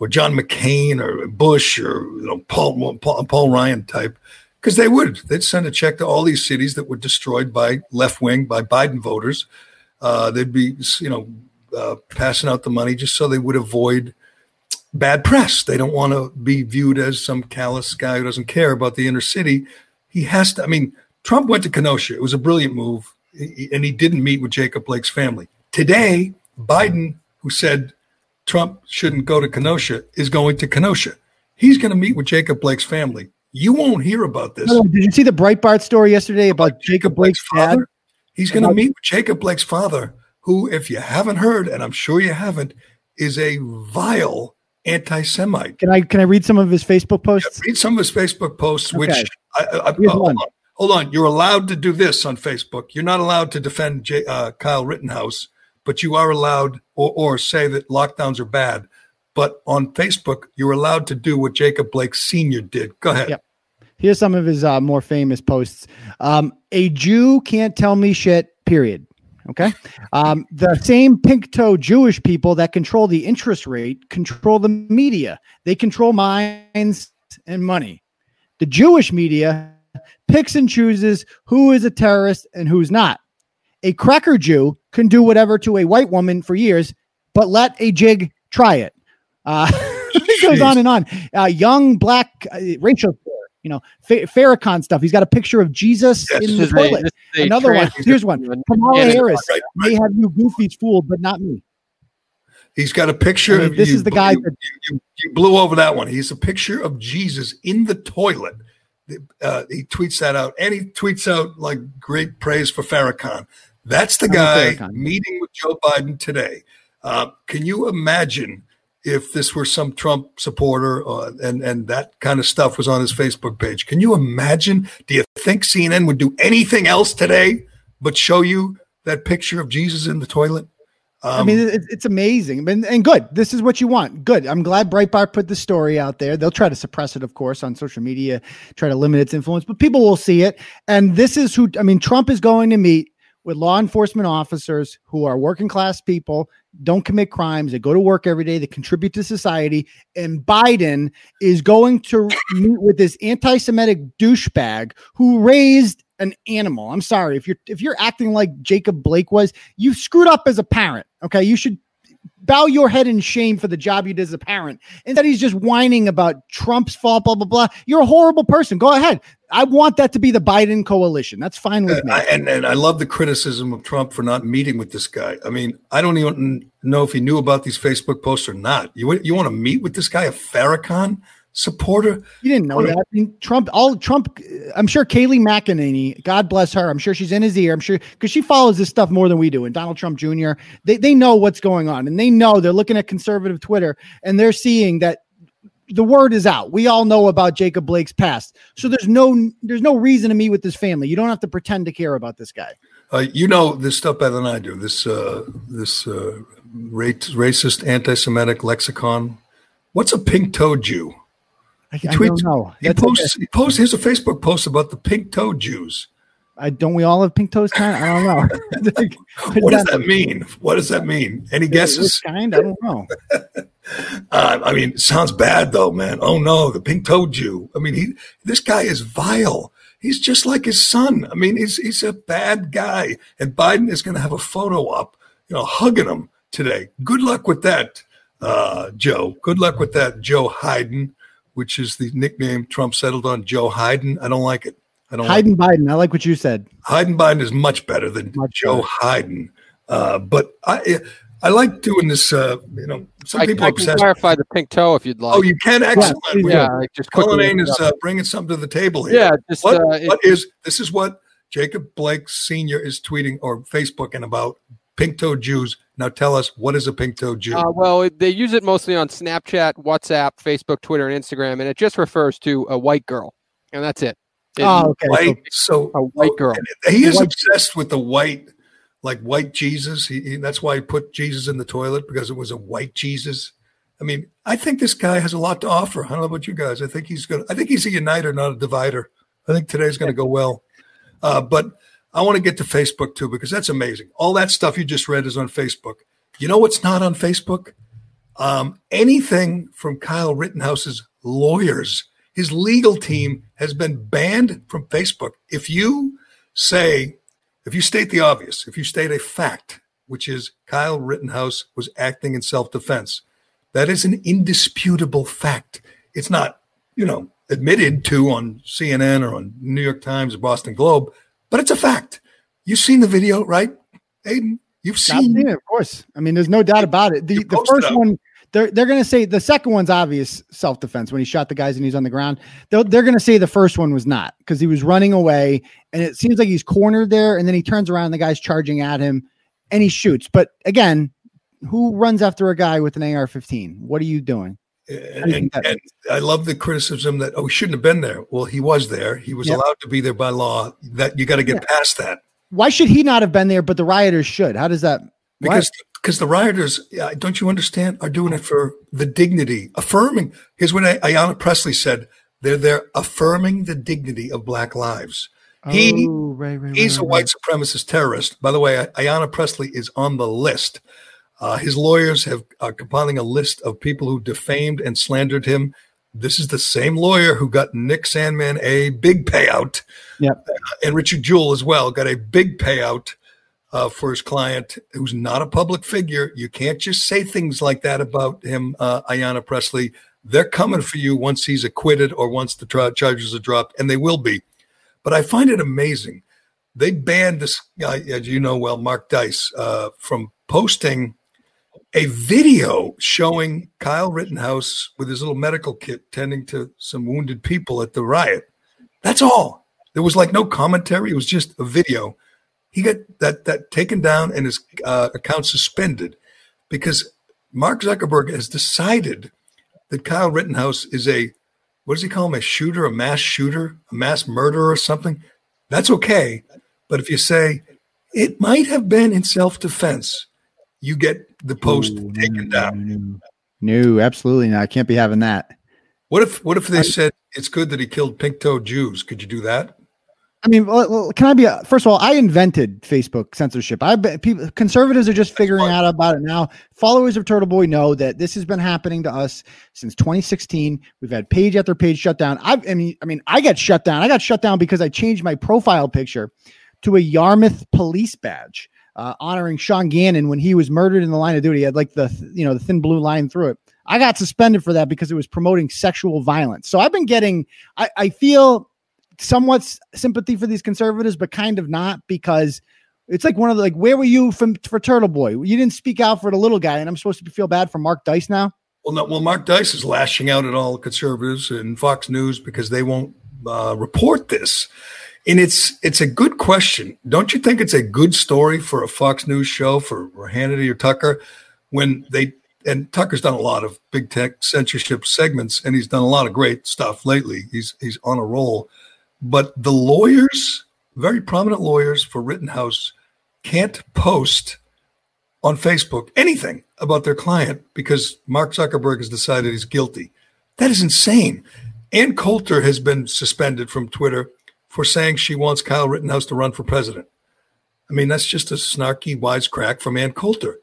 Speaker 1: or John McCain or Bush or you know Paul Paul, Paul Ryan type because they would they'd send a check to all these cities that were destroyed by left wing by Biden voters. Uh, they'd be you know uh, passing out the money just so they would avoid bad press. They don't want to be viewed as some callous guy who doesn't care about the inner city. He has to. I mean, Trump went to Kenosha. It was a brilliant move, and he didn't meet with Jacob Blake's family. Today, Biden, who said Trump shouldn't go to Kenosha is going to Kenosha. He's going to meet with Jacob Blake's family. You won't hear about this.
Speaker 3: Oh, did you see the Breitbart story yesterday about, about Jacob Blake's, Blake's father? Dad?
Speaker 1: He's going to meet with Jacob Blake's father, who, if you haven't heard, and I'm sure you haven't, is a vile anti-Semite.
Speaker 3: Can I can I read some of his Facebook posts?
Speaker 1: Yeah, read some of his Facebook posts, okay. which I, I, I, hold, on, hold, on, You're allowed to do this on Facebook. You're not allowed to defend J, uh, Kyle Rittenhouse, but you are allowed or, or say that lockdowns are bad. But on Facebook, you're allowed to do what Jacob Blake Sr. did. Go ahead.
Speaker 3: Yep. Here's some of his uh, more famous posts. Um, a Jew can't tell me shit. Period. Okay. Um, the same pink toe Jewish people that control the interest rate control the media. They control minds and money. The Jewish media picks and chooses who is a terrorist and who's not. A cracker Jew can do whatever to a white woman for years, but let a jig try it. Uh, it goes on and on. Uh, young black uh, racial you know, Farrakhan stuff. He's got a picture of Jesus yes, in the toilet. A, Another one. Here's one. Kamala Harris. Right, right. May have you goofies fooled, but not me.
Speaker 1: He's got a picture I mean,
Speaker 3: of this
Speaker 1: you,
Speaker 3: is the guy
Speaker 1: you,
Speaker 3: that
Speaker 1: you, you, blew over that one. He's a picture of Jesus in the toilet. Uh, he tweets that out, and he tweets out like great praise for Farrakhan. That's the guy meeting with Joe Biden today. Uh, can you imagine if this were some Trump supporter uh, and and that kind of stuff was on his Facebook page. Can you imagine? Do you think CNN would do anything else today but show you that picture of Jesus in the toilet?
Speaker 3: Um, I mean, um, it's amazing and, and good. This is what you want. Good. I'm glad Breitbart put the story out there. They'll try to suppress it, of course, on social media, try to limit its influence, but people will see it. And this is who, I mean, Trump is going to meet with law enforcement officers who are working class people, don't commit crimes, they go to work every day, they contribute to society. And Biden is going to meet with this anti-Semitic douchebag who raised an animal. I'm sorry if you're if you're acting like Jacob Blake was, you screwed up as a parent. Okay, you should bow your head in shame for the job you did as a parent. Instead, he's just whining about Trump's fault, blah, blah, blah. You're a horrible person. Go ahead. I want that to be the Biden coalition. That's fine with me.
Speaker 1: Uh, and, and I love the criticism of Trump for not meeting with this guy. I mean, I don't even know if he knew about these Facebook posts or not. You, you want to meet with this guy, a Farrakhan? Supporter.
Speaker 3: You didn't know that. I mean, Trump, all Trump, I'm sure Kayleigh McEnany, God bless her. I'm sure she's in his ear. I'm sure because she follows this stuff more than we do. And Donald Trump Jr., they, they know what's going on and they know they're looking at conservative Twitter and they're seeing that the word is out. We all know about Jacob Blake's past. So there's no there's no reason to meet with this family. You don't have to pretend to care about this guy.
Speaker 1: Uh, you know this stuff better than I do. This uh, this uh, racist anti-Semitic lexicon. What's a pink-toed Jew?
Speaker 3: I, he tweets, I don't know.
Speaker 1: He posts, he posts. Here's a Facebook post about the pink toe Jews.
Speaker 3: I don't. We all have pink toes. Kind. I don't know.
Speaker 1: what does that mean? What does that mean? Any guesses?
Speaker 3: Kind. I don't know.
Speaker 1: uh, I mean, sounds bad though, man. Oh no, the pink toe Jew. I mean, he. This guy is vile. He's just like his son. I mean, he's he's a bad guy. And Biden is going to have a photo up, you know, hugging him today. Good luck with that, uh, Joe. Good luck with that, Joe Hayden which is the nickname Trump settled on, Joe Hyden. I don't like it. I don't
Speaker 3: Hayden like Biden. I like what you said.
Speaker 1: Hyden Biden is much better than much Joe better. Hayden. Uh, but I I like doing this. Uh, you know, some
Speaker 4: I,
Speaker 1: people
Speaker 4: I can clarify the pink toe if you'd like.
Speaker 1: Oh, you can. Excellent.
Speaker 4: Yeah, yeah just
Speaker 1: Cullinane is uh, bringing something to the table here.
Speaker 4: Yeah, just,
Speaker 1: what,
Speaker 4: uh,
Speaker 1: what is this? Is what Jacob Blake Senior is tweeting or Facebooking about pink toe Jews now tell us what is a pink-toed Jew?
Speaker 4: Uh, well, they use it mostly on Snapchat, WhatsApp, Facebook, Twitter, and Instagram, and it just refers to a white girl, and that's it. it
Speaker 3: oh, okay.
Speaker 1: White, so
Speaker 4: a white girl.
Speaker 1: He is obsessed with the white, like white Jesus. He, he, that's why he put Jesus in the toilet because it was a white Jesus. I mean, I think this guy has a lot to offer. I don't know about you guys. I think he's going. I think he's a uniter, not a divider. I think today's going to go well. Uh, but I want to get to Facebook too because that's amazing. All that stuff you just read is on Facebook. You know what's not on Facebook? Um, anything from Kyle Rittenhouse's lawyers. His legal team has been banned from Facebook. If you say, if you state the obvious, if you state a fact, which is Kyle Rittenhouse was acting in self defense, that is an indisputable fact. It's not, you know, admitted to on CNN or on New York Times or Boston Globe but it's a fact. You've seen the video, right, Aidan? You've seen,
Speaker 3: it, of course. I mean, there's no doubt about it. The the first one, they're they're going to say the second one's obvious self defense when he shot the guys and he's on the ground. They're, they're going to say the first one was not because he was running away and it seems like he's cornered there and then he turns around and the guy's charging at him and he shoots. But again, who runs after a guy with an AR-15? What are you doing?
Speaker 1: And, and, I love the criticism that oh he shouldn't have been there. Well, he was there. He was yep. allowed to be there by law. That you got to get yeah. past that.
Speaker 3: Why should he not have been there, but the rioters should? How does that?
Speaker 1: Because because the rioters, don't you understand, are doing it for the dignity, affirming. Here's what Ayanna Pressley said: they're there affirming the dignity of Black lives. He oh, right, right, he's right, a white supremacist terrorist. By the way, Ayanna Pressley is on the list. Uh, his lawyers have are compiling a list of people who defamed and slandered him. This is the same lawyer who got Nick Sandmann a big payout.
Speaker 3: Yep. Uh,
Speaker 1: and Richard Jewell as well got a big payout uh, for his client who's not a public figure. You can't just say things like that about him, uh, Ayanna Pressley. They're coming for you once he's acquitted or once the tra- charges are dropped, and they will be. But I find it amazing. They banned this guy, as you know well, Mark Dice, uh, from posting a video showing Kyle Rittenhouse with his little medical kit tending to some wounded people at the riot. That's all. There was like no commentary. It was just a video. He got that that taken down and his uh, account suspended because Mark Zuckerberg has decided that Kyle Rittenhouse is a what does he call him? A shooter, a mass shooter, a mass murderer, or something. That's okay. But if you say it might have been in self defense, you get the post Ooh, taken down.
Speaker 3: No, no, absolutely not. I can't be having that.
Speaker 1: What if what if they I, said it's good that he killed pink toed Jews? Could you do that?
Speaker 3: I mean, well, can I be? A, first of all, I invented Facebook censorship. I people, conservatives are just figuring out about it now. Followers of Turtle Boy know that this has been happening to us since 2016. We've had page after page shut down. I, I mean, I mean, I got shut down. I got shut down because I changed my profile picture to a Yarmouth police badge uh, honoring Sean Gannon when he was murdered in the line of duty. He had like the you know the thin blue line through it. I got suspended for that because it was promoting sexual violence. So I've been getting. I, I feel somewhat sympathy for these conservatives, but kind of not because it's like one of the like where were you from for Turtle Boy? You didn't speak out for the little guy, and I'm supposed to feel bad for Mark Dice now.
Speaker 1: Well, no, well, Mark Dice is lashing out at all conservatives and Fox News because they won't uh, report this. And it's it's a good question. Don't you think it's a good story for a Fox News show for Hannity or Tucker when they and Tucker's done a lot of big tech censorship segments and he's done a lot of great stuff lately. He's he's on a roll. But the lawyers, very prominent lawyers for Rittenhouse, can't post on Facebook anything about their client because Mark Zuckerberg has decided he's guilty. That is insane. Ann Coulter has been suspended from Twitter for saying she wants Kyle Rittenhouse to run for president. I mean, that's just a snarky wisecrack from Ann Coulter.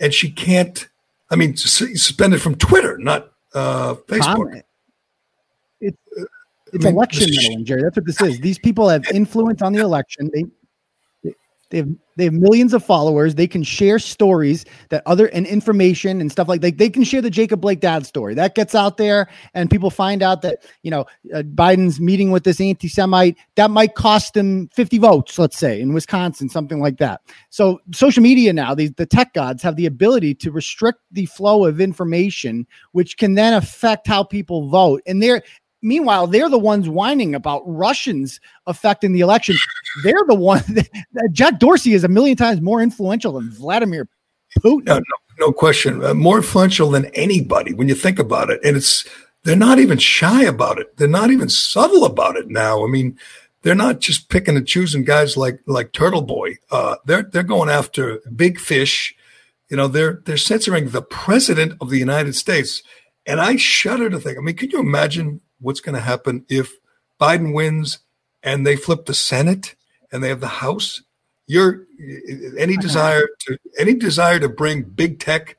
Speaker 1: And she can't, I mean, suspended from Twitter, not uh, Facebook.
Speaker 3: It, it's I mean, election meddling, Gerry. That's what this is. These people have influence on the election. They they have they have millions of followers. They can share stories that other and information and stuff like they they can share the Jacob Blake dad story that gets out there, and people find out that you know uh, Biden's meeting with this anti-Semite that might cost him fifty votes, let's say in Wisconsin, something like that. So social media now, the the tech gods have the ability to restrict the flow of information, which can then affect how people vote, and they're Meanwhile, they're the ones whining about Russians affecting the election. They're the one that, Jack Dorsey is a million times more influential than Vladimir Putin.
Speaker 1: No, no, no question. Uh, more influential than anybody when you think about it. And it's they're not even shy about it. They're not even subtle about it now. I mean, they're not just picking and choosing guys like like Turtle Boy. Uh, they're they're going after big fish. You know, they're they're censoring the president of the United States. And I shudder to think. I mean, can you imagine what's going to happen if Biden wins and they flip the Senate and they have the House. You're any desire to any desire to bring big tech,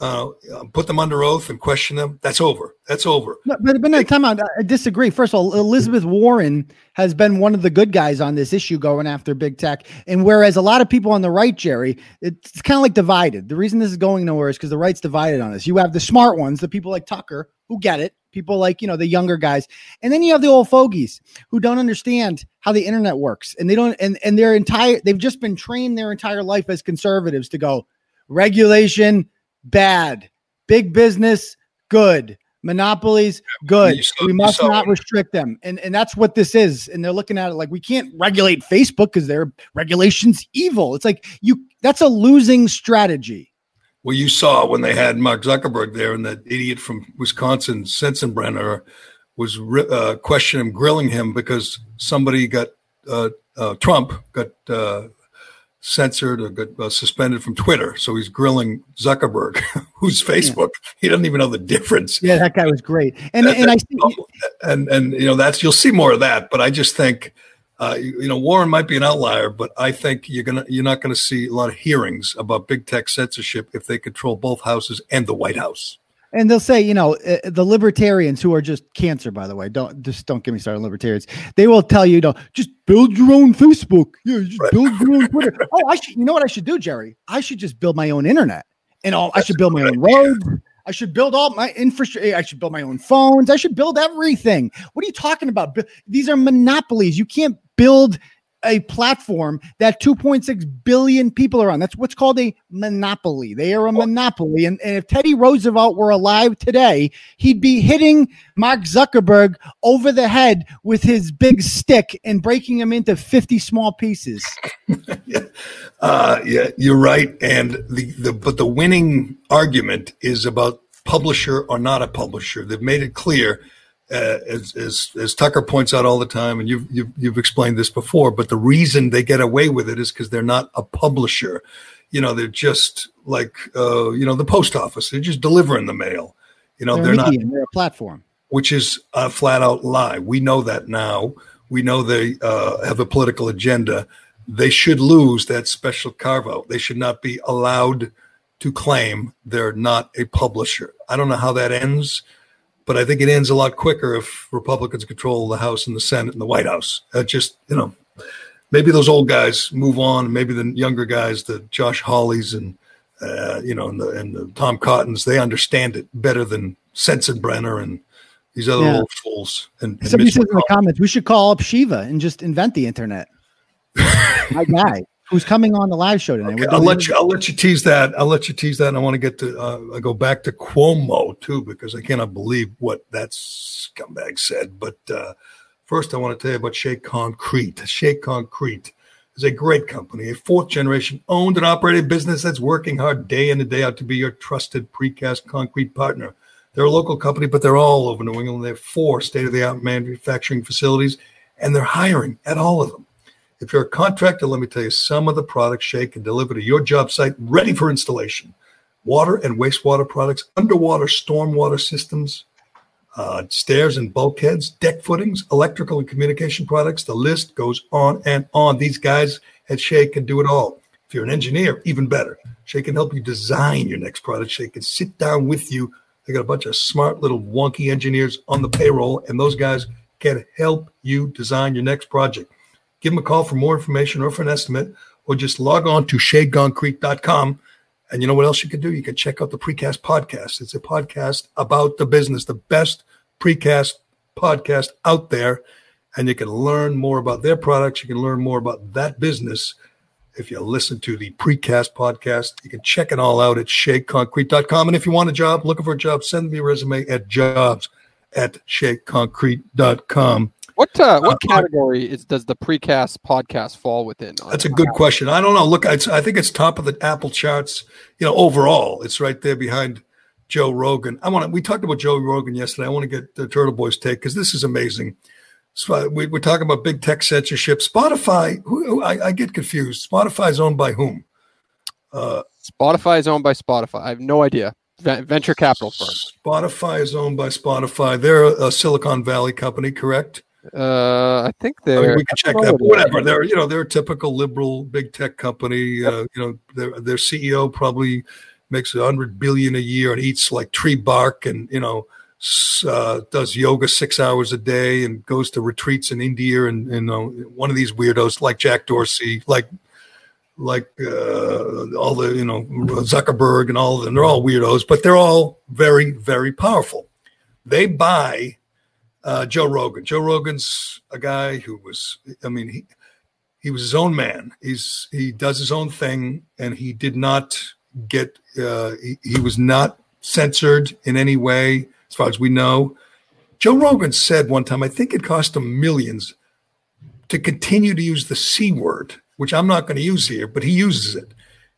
Speaker 1: uh, put them under oath and question them. That's over. That's over.
Speaker 3: No, but but no, time out. I disagree. First of all, Elizabeth Warren has been one of the good guys on this issue, going after big tech. And whereas a lot of people on the right, Gerry, it's kind of like divided. The reason this is going nowhere is because the right's divided on this. You have the smart ones, the people like Tucker, who get it people like you know the younger guys and then you have the old fogies who don't understand how the internet works and they don't and and their entire they've just been trained their entire life as conservatives to go regulation bad Big business, good. Monopolies, good. We must not restrict them. And and that's what this is. And they're looking at it like we can't regulate Facebook because their regulations evil. It's like you that's a losing strategy.
Speaker 1: Well, you saw when they had Mark Zuckerberg there, and that idiot from Wisconsin, Sensenbrenner, was uh, questioning him, grilling him because somebody got uh, uh, Trump got uh, censored or got uh, suspended from Twitter. So he's grilling Zuckerberg, who's Facebook. He doesn't even know the difference.
Speaker 3: Yeah, that guy was great. And
Speaker 1: That-
Speaker 3: and I see
Speaker 1: and and you know that's you'll see more of that. But I just think. Uh, you, you know, Warren might be an outlier, but I think you're gonna you're not gonna see a lot of hearings about big tech censorship if they control both houses and the White House.
Speaker 3: and they'll say, you know, uh, the libertarians who are just cancer, by the way, don't just don't get me started on libertarians. They will tell you, you know, just build your own Facebook. Yeah, you just
Speaker 1: Right.
Speaker 3: build your own Twitter. oh, I should. You know what I should do, Gerry? I should just build my own internet, and all. I should build my own roads. I should build all my infrastructure. Eh, I should build my own phones. I should build everything. What are you talking about? These are monopolies. You can't build a platform that 2.6 billion people are on. That's what's called a monopoly. They are a monopoly. And, and if Teddy Roosevelt were alive today, he'd be hitting Mark Zuckerberg over the head with his big stick and breaking him into 50 small pieces.
Speaker 1: Uh, yeah, you're right. And the, the but the winning argument is about publisher or not a publisher. They've made it clear, as, as as Tucker points out all the time, and you've you've, you've explained this before. But the reason they get away with it is because they're not a publisher. You know, they're just like uh, you know the post office. They're just delivering the mail. You know,
Speaker 3: They're,
Speaker 1: they're not
Speaker 3: they're a platform.
Speaker 1: which is a flat out lie. We know that now. We know they uh, have a political agenda. They should lose that special carve out. They should not be allowed to claim they're not a publisher. I don't know how that ends, but I think it ends a lot quicker if Republicans control the House and the Senate and the White House. Uh, just, you know, maybe those old guys move on. Maybe the younger guys, the Josh Hawleys and, uh, you know, and the, and the Tom Cottons, they understand it better than Sensenbrenner and these other
Speaker 3: Yeah.
Speaker 1: old fools. And, and
Speaker 3: Somebody
Speaker 1: Mitch
Speaker 3: says in the comments, we should call up Shiva and just invent the internet. My guy who's coming on the live show tonight.
Speaker 1: Okay, I'll let you. I'll let you tease that. I'll let you tease that. And I want to get to. Uh, I go back to Cuomo too because I cannot believe what that scumbag said. But uh, first, I want to tell you about Shea Concrete. Shea Concrete is a great company, a fourth generation owned and operated business that's working hard day in and day out to be your trusted precast concrete partner. They're a local company, but they're all over New England. They have four state of the art manufacturing facilities, and they're hiring at all of them. If you're a contractor, let me tell you some of the products Shea can deliver to your job site ready for installation. Water and wastewater products, underwater stormwater systems, uh, stairs and bulkheads, deck footings, electrical and communication products. The list goes on and on. These guys at Shea can do it all. If you're an engineer, even better. Shea can help you design your next product. Shea can sit down with you. They got a bunch of smart little wonky engineers on the payroll, and those guys can help you design your next project. Give them a call for more information or for an estimate, or just log on to sheaconcrete.com. And you know what else you can do? You can check out the Precast Podcast. It's a podcast about the business, the best precast podcast out there. And you can learn more about their products. You can learn more about that business if you listen to the Precast Podcast. You can check it all out at sheaconcrete.com. And if you want a job, looking for a job, send me a resume at jobs at sheaconcrete.com.
Speaker 4: What uh, what
Speaker 1: Uh,
Speaker 4: category is does the precast podcast fall within?
Speaker 1: That's a good question. I don't know. Look, it's, I think it's top of the Apple charts. You know, overall, it's right there behind Joe Rogan. I want to. We talked about Joe Rogan yesterday. I want to get the Turtle Boys take because this is amazing. So we, we're talking about big tech censorship. Spotify. Who, who- I, I get confused. Spotify is owned by whom? Uh,
Speaker 4: Spotify is owned by Spotify. I have no idea. Venture capital firm.
Speaker 1: Spotify is owned by Spotify. They're a Silicon Valley company, correct?
Speaker 4: Uh, I think
Speaker 1: I mean,
Speaker 4: they're.
Speaker 1: we can check that.
Speaker 4: don't
Speaker 1: But
Speaker 4: know.
Speaker 1: whatever. They're you know they're a typical liberal big tech company. Uh, you know their their CEO probably makes a hundred billion a year and eats like tree bark and you know uh, does yoga six hours a day and goes to retreats in India and you know one of these weirdos like Jack Dorsey like like uh, all the you know Zuckerberg and all of them. They're all weirdos, but they're all very very powerful. They buy uh, Joe Rogan. Joe Rogan's a guy who was, I mean, he he was his own man. He's he does his own thing, and he did not get. Uh, he, he was not censored in any way, as far as we know. Joe Rogan said one time, I think it cost him millions to continue to use the C word, which I'm not going to use here, but he uses it.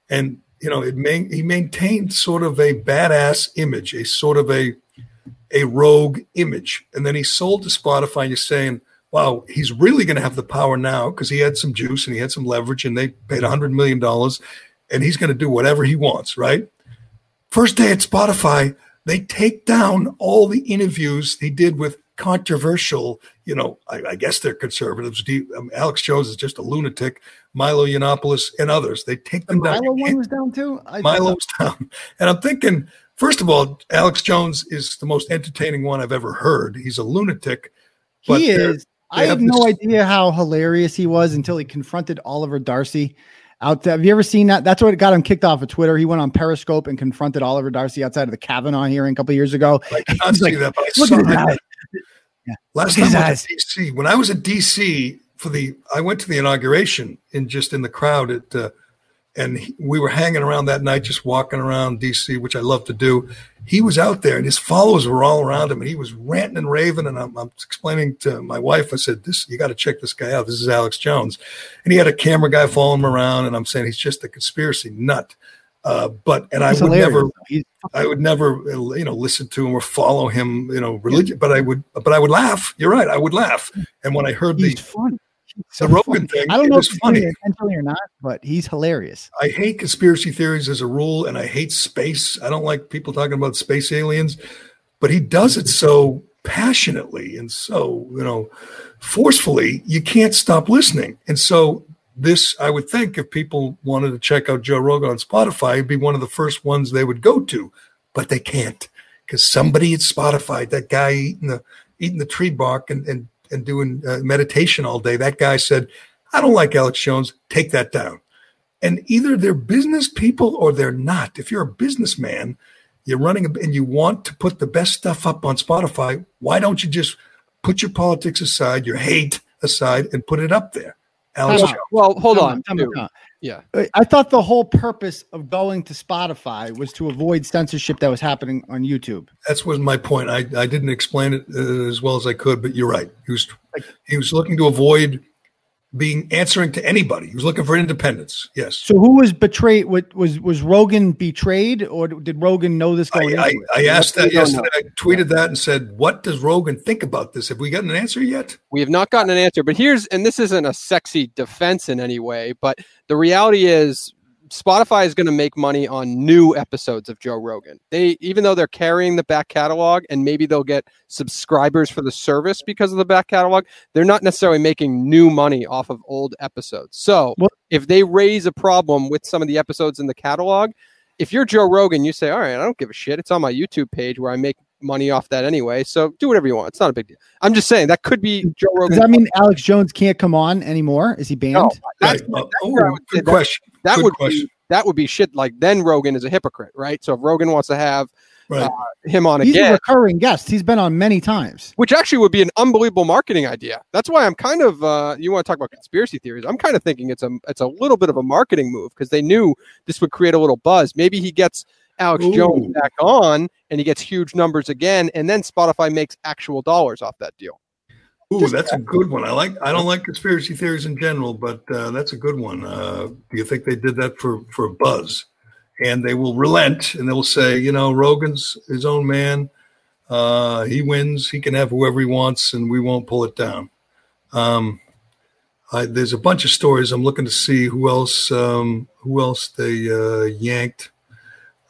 Speaker 1: And, you know, it may, he maintained sort of a badass image, a sort of a, a rogue image. And then he sold to Spotify. And you're saying, wow, he's really going to have the power now because he had some juice and he had some leverage and they paid $100 million and he's going to do whatever he wants, right? First day at Spotify, they take down all the interviews he did with controversial, you know, I, I guess they're conservatives. Um, Alex Jones is just a lunatic. Milo Yiannopoulos and others. They take them
Speaker 3: the
Speaker 1: down.
Speaker 3: Milo one was down too.
Speaker 1: I Milo was down, and I'm thinking. First of all, Alex Jones is the most entertaining one I've ever heard. He's a lunatic.
Speaker 3: He is. I have, have no idea how hilarious he was until he confronted Oliver Darcy out there. Have you ever seen that? That's what got him kicked off of Twitter. He went on Periscope and confronted Oliver Darcy outside of the Kavanaugh hearing a couple years ago.
Speaker 1: I cannot see like, that, Look saw at that. Yeah. Last time I was at DC, when I was at DC for the, I went to the inauguration in just in the crowd at, uh, and we were hanging around that night, just walking around DC, which I love to do. He was out there, and his followers were all around him, and he was ranting and raving. And I'm, I'm explaining to my wife, I said, "This, you got to check this guy out. This is Alex Jones." And he had a camera guy following him around, and I'm saying he's just a conspiracy nut. Uh, but and He's I would hilarious. never, I would never, you know, listen to him or follow him, you know, religion. But I would, but I would laugh. You're right, I would laugh. And when I heard
Speaker 3: he's
Speaker 1: the
Speaker 3: fun.
Speaker 1: So the Rogan thing,
Speaker 3: I don't know if it's funny intentionally or not, but he's hilarious.
Speaker 1: I hate conspiracy theories as a rule, and I hate space. I don't like people talking about space aliens, but he does it so passionately and so you know forcefully. You can't stop listening, and so this, I would think, if people wanted to check out Joe Rogan on Spotify, it'd be one of the first ones they would go to, but they can't because somebody at Spotify, that guy eating the eating the tree bark and and, and doing uh, meditation all day, that guy said, "I don't like Alex Jones. Take that down." And either they're business people or they're not. If you're a businessman, you're running a, and you want to put the best stuff up on Spotify, why don't you just put your politics aside, your hate aside, and put it up there?
Speaker 4: Alex well, hold on. On. Yeah.
Speaker 3: I thought the whole purpose of going to Spotify was to avoid censorship that was happening on YouTube.
Speaker 1: That's was my point. I, I didn't explain it uh, as well as I could, but you're right. He was he was looking to avoid being answering to anybody. He was looking for independence. Yes.
Speaker 3: So who was betrayed? Was was Rogan betrayed, or did Rogan know this going?
Speaker 1: I, I, I asked that yesterday. I tweeted that and said, "What does Rogan think about this? Have we gotten an answer yet?"
Speaker 4: We have not gotten an answer. But here's, and this isn't a sexy defense in any way, but the reality is Spotify is going to make money on new episodes of Joe Rogan. They even though they're carrying the back catalog and maybe they'll get subscribers for the service because of the back catalog, they're not necessarily making new money off of old episodes. So, well, if they raise a problem with some of the episodes in the catalog, if you're Joe Rogan, you say, "All right, I don't give a shit. It's on my YouTube page where I make money off that anyway. So do whatever you want. It's not a big deal. I'm just saying that could be Joe Rogan.
Speaker 3: Does that mean Alex Jones can't come on anymore? Is he banned? No,
Speaker 1: that's, right. that's oh, good question.
Speaker 4: That,
Speaker 1: good
Speaker 4: would
Speaker 1: question.
Speaker 4: be that would be shit. Like then Rogan is a hypocrite, right? So if Rogan wants to have right. uh, him on
Speaker 3: He's
Speaker 4: again,
Speaker 3: a recurring guest. He's been on many times,
Speaker 4: which actually would be an unbelievable marketing idea. That's why I'm kind of uh, you want to talk about conspiracy theories. I'm kind of thinking it's a it's a little bit of a marketing move because they knew this would create a little buzz. Maybe he gets Alex Ooh. Jones back on and he gets huge numbers again, and then Spotify makes actual dollars off that deal.
Speaker 1: Ooh, that's a good one. I like. I don't like conspiracy theories in general, but uh, that's a good one. Uh, do you think they did that for for a buzz? And they will relent, and they will say, you know, Rogan's his own man. Uh, he wins. He can have whoever he wants, and we won't pull it down. Um, I, there's a bunch of stories. I'm looking to see who else um, who else they uh, yanked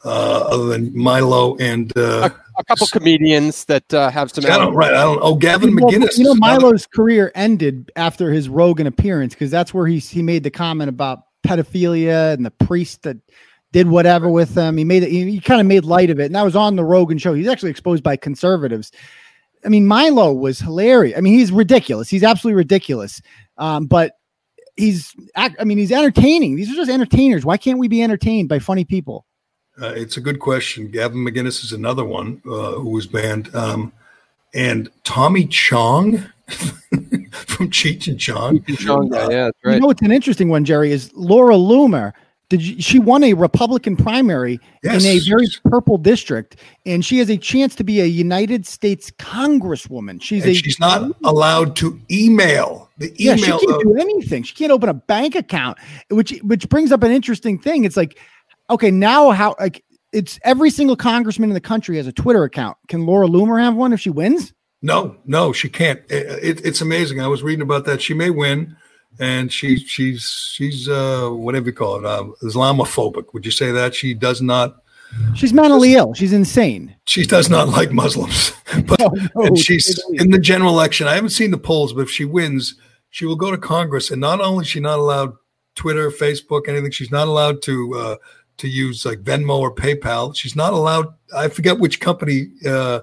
Speaker 1: uh, other than Milo and uh,
Speaker 4: a, a, couple comedians that uh, have some.
Speaker 1: I don't, right. I don't. Oh, Gavin well, McInnes.
Speaker 3: You know, Milo's career ended after his Rogan appearance because that's where he he made the comment about pedophilia and the priest that did whatever with them. He made it. He, he kind of made light of it, and that was on the Rogan show. He's actually exposed by conservatives. I mean, Milo was hilarious. I mean, he's ridiculous. He's absolutely ridiculous. Um, but he's, I mean, he's entertaining. These are just entertainers. Why can't we be entertained by funny people?
Speaker 1: Uh, it's a good question. Gavin McInnes is another one uh, who was banned. Um, and Tommy Chong from Cheech and Chong.
Speaker 4: Chong, yeah, yeah, that's right.
Speaker 3: You know it's an interesting one, Gerry, is Laura Loomer Did you, she won a Republican primary
Speaker 1: Yes.
Speaker 3: in a very purple district, and she has a chance to be a United States Congresswoman. She's
Speaker 1: And
Speaker 3: a
Speaker 1: she's not allowed to email. The email.
Speaker 3: yeah, she
Speaker 1: email
Speaker 3: can't
Speaker 1: of-
Speaker 3: do anything. She can't open a bank account, which which brings up an interesting thing. It's like, okay, now how like it's every single congressman in the country has a Twitter account. Can Laura Loomer have one if she wins?
Speaker 1: No, no, she can't. It, it, it's amazing. I was reading about that. She may win, and she she's she's uh, whatever you call it, uh, Islamophobic. Would you say that she does not?
Speaker 3: She's mentally ill. She's insane.
Speaker 1: She does not like Muslims. but
Speaker 3: No, no,
Speaker 1: and she's
Speaker 3: say the least.
Speaker 1: in the general election. I haven't seen the polls, but if she wins, she will go to Congress, and not only is she not allowed Twitter, Facebook, anything. She's not allowed to uh, to use like Venmo or PayPal. She's not allowed. I forget which company. Uh,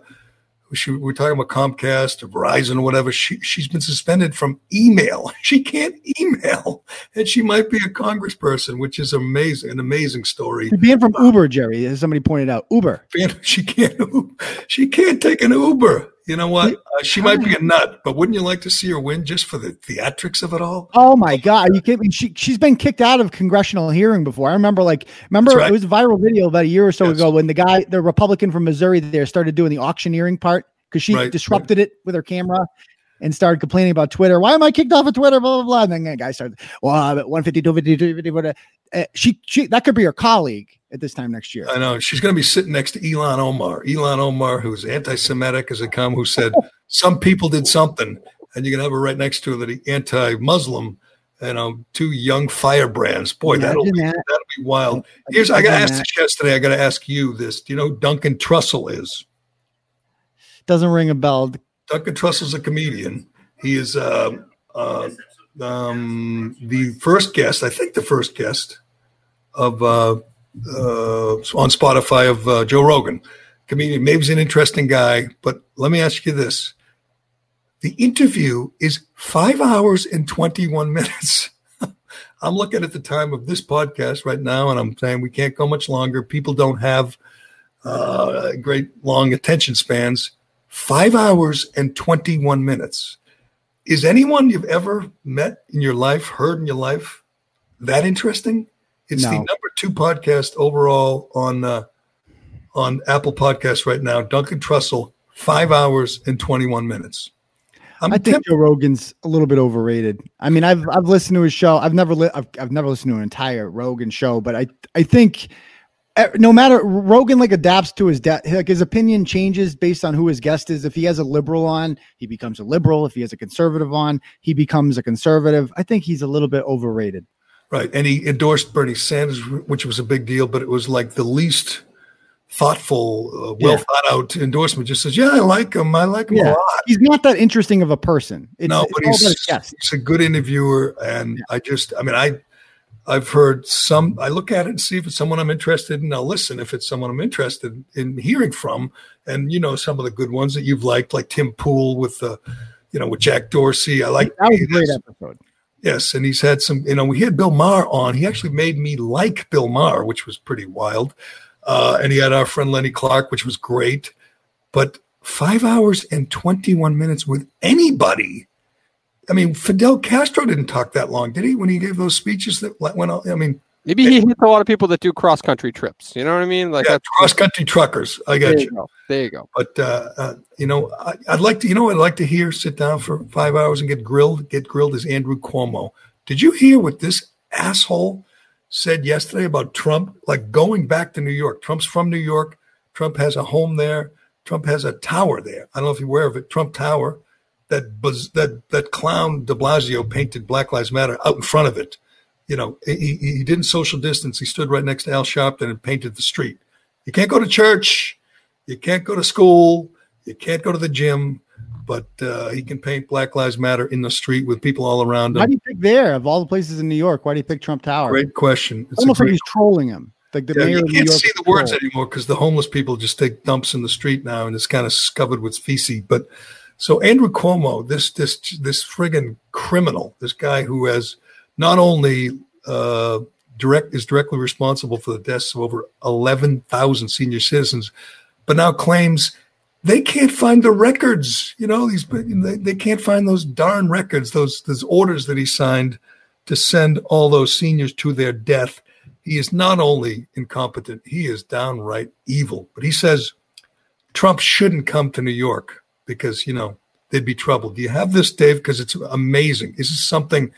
Speaker 1: she, we're talking about Comcast or Verizon or whatever. She she's been suspended from email. She can't email, and she might be a congressperson, which is amazing. An amazing story.
Speaker 3: Banned from Uber, Gerry, as somebody pointed out. Uber.
Speaker 1: She can't. She can't take an Uber. You know what? Uh, she might be a nut, but wouldn't you like to see her win just for the theatrics of it all?
Speaker 3: Oh my God! Are you kidding me? She she's been kicked out of congressional hearing before. I remember, like, remember
Speaker 1: right.
Speaker 3: it was a viral video about a year or so
Speaker 1: Yes.
Speaker 3: ago when the guy, the Republican from Missouri, there started doing the auctioneering part because she
Speaker 1: Right,
Speaker 3: disrupted it with her camera and started complaining about Twitter. Why am I kicked off of Twitter? Blah blah blah. And then the guy started, well, I'm at 150, 250, 250, whatever. Uh, she she that could be her colleague at this time next year.
Speaker 1: I know she's going to be sitting next to Ilhan Omar. Ilhan Omar, who's anti-Semitic as they come, who said some people did something, and you're going to have her right next to her that he anti-Muslim. You know, two young firebrands. Boy, that'll be,
Speaker 3: that.
Speaker 1: that'll be wild. Here's I got to ask this yesterday. I got to ask you this. Do you know who Duncan Trussell is?
Speaker 3: Doesn't ring a bell.
Speaker 1: Duncan Trussell's a comedian. He is uh, uh, um, the first guest, I think the first guest of uh, uh, on Spotify of uh, Joe Rogan. Comedian, maybe he's an interesting guy, but let me ask you this: the interview is five hours and twenty-one minutes. I'm looking at the time of this podcast right now, and I'm saying we can't go much longer. People don't have uh, great long attention spans. Five hours and 21 minutes. Is anyone you've ever met in your life, heard in your life, that interesting? It's the number two podcast overall on uh, on Apple Podcasts right now. Duncan Trussell, five hours and 21 minutes. I'm
Speaker 3: I think Joe Rogan's a little bit overrated. I mean, I've I've listened to his show. I've never li- I've, I've never listened to an entire Rogan show, but I I think eh, no matter Rogan like adapts to his de- like his opinion changes based on who his guest is. If he has a liberal on, he becomes a liberal. If he has a conservative on, he becomes a conservative. I think he's a little bit overrated.
Speaker 1: Right. And he endorsed Bernie Sanders, which was a big deal, but it was like the least thoughtful, uh, well
Speaker 3: Yeah.
Speaker 1: thought out endorsement. Just says, yeah, I like him. I like him a
Speaker 3: Yeah.
Speaker 1: lot.
Speaker 3: He's not that interesting of a person. It's,
Speaker 1: no, but he's, he's a good interviewer. And I just, I mean, I, I've heard some, I look at it and see if it's someone I'm interested in. I'll listen if it's someone I'm interested in hearing from. And, you know, some of the good ones that you've liked, like Tim Pool with, uh, you know, with Jack Dorsey. I like
Speaker 3: That was a great episode.
Speaker 1: Yes, and he's had some. You know, we had Bill Maher on. He actually made me like Bill Maher, which was pretty wild. Uh, and he had our friend Lenny Clarke, which was great. But five hours and twenty-one minutes with anybody. I mean, Fidel Castro didn't talk that long, did he? When he gave those speeches that went on. I mean,
Speaker 4: Maybe he hits a lot of people that do cross country trips. You know what I mean? Like
Speaker 1: yeah, cross-country truckers. I got
Speaker 4: there
Speaker 1: you.
Speaker 4: you go. There you go.
Speaker 1: But uh, uh, you know, I, I'd like to. You know, what I'd like to hear. Sit down for five hours and get grilled. Get grilled is Andrew Cuomo. Did you hear what this asshole said yesterday about Trump? Like going back to New York. Trump's from New York. Trump has a home there. Trump has a tower there. I don't know if you're aware of it. Trump Tower. That buzz, that that clown De Blasio painted Black Lives Matter out in front of it. You know, he, he didn't social distance. He stood right next to Al Sharpton and painted the street. You can't go to church. You can't go to school. You can't go to the gym, but uh, he can paint Black Lives Matter in the street with people all around him.
Speaker 3: Why do you pick there of all the places in New York? Why do you pick Trump Tower?
Speaker 1: Great question. It's
Speaker 3: Almost like he's trolling him. Like the
Speaker 1: yeah,
Speaker 3: mayor
Speaker 1: you can't see the words anymore because the homeless people just take dumps in the street now, and it's kind of covered with feces. But so Andrew Cuomo, this this this friggin' criminal, this guy who has not only uh, direct is directly responsible for the deaths of over eleven thousand senior citizens, but now claims they can't find the records. You know, these they, they can't find those darn records, those those orders that he signed to send all those seniors to their death. He is not only incompetent, he is downright evil. But he says Trump shouldn't come to New York because, you know, they'd be trouble. Do you have this, Dave? Because it's amazing. This is something,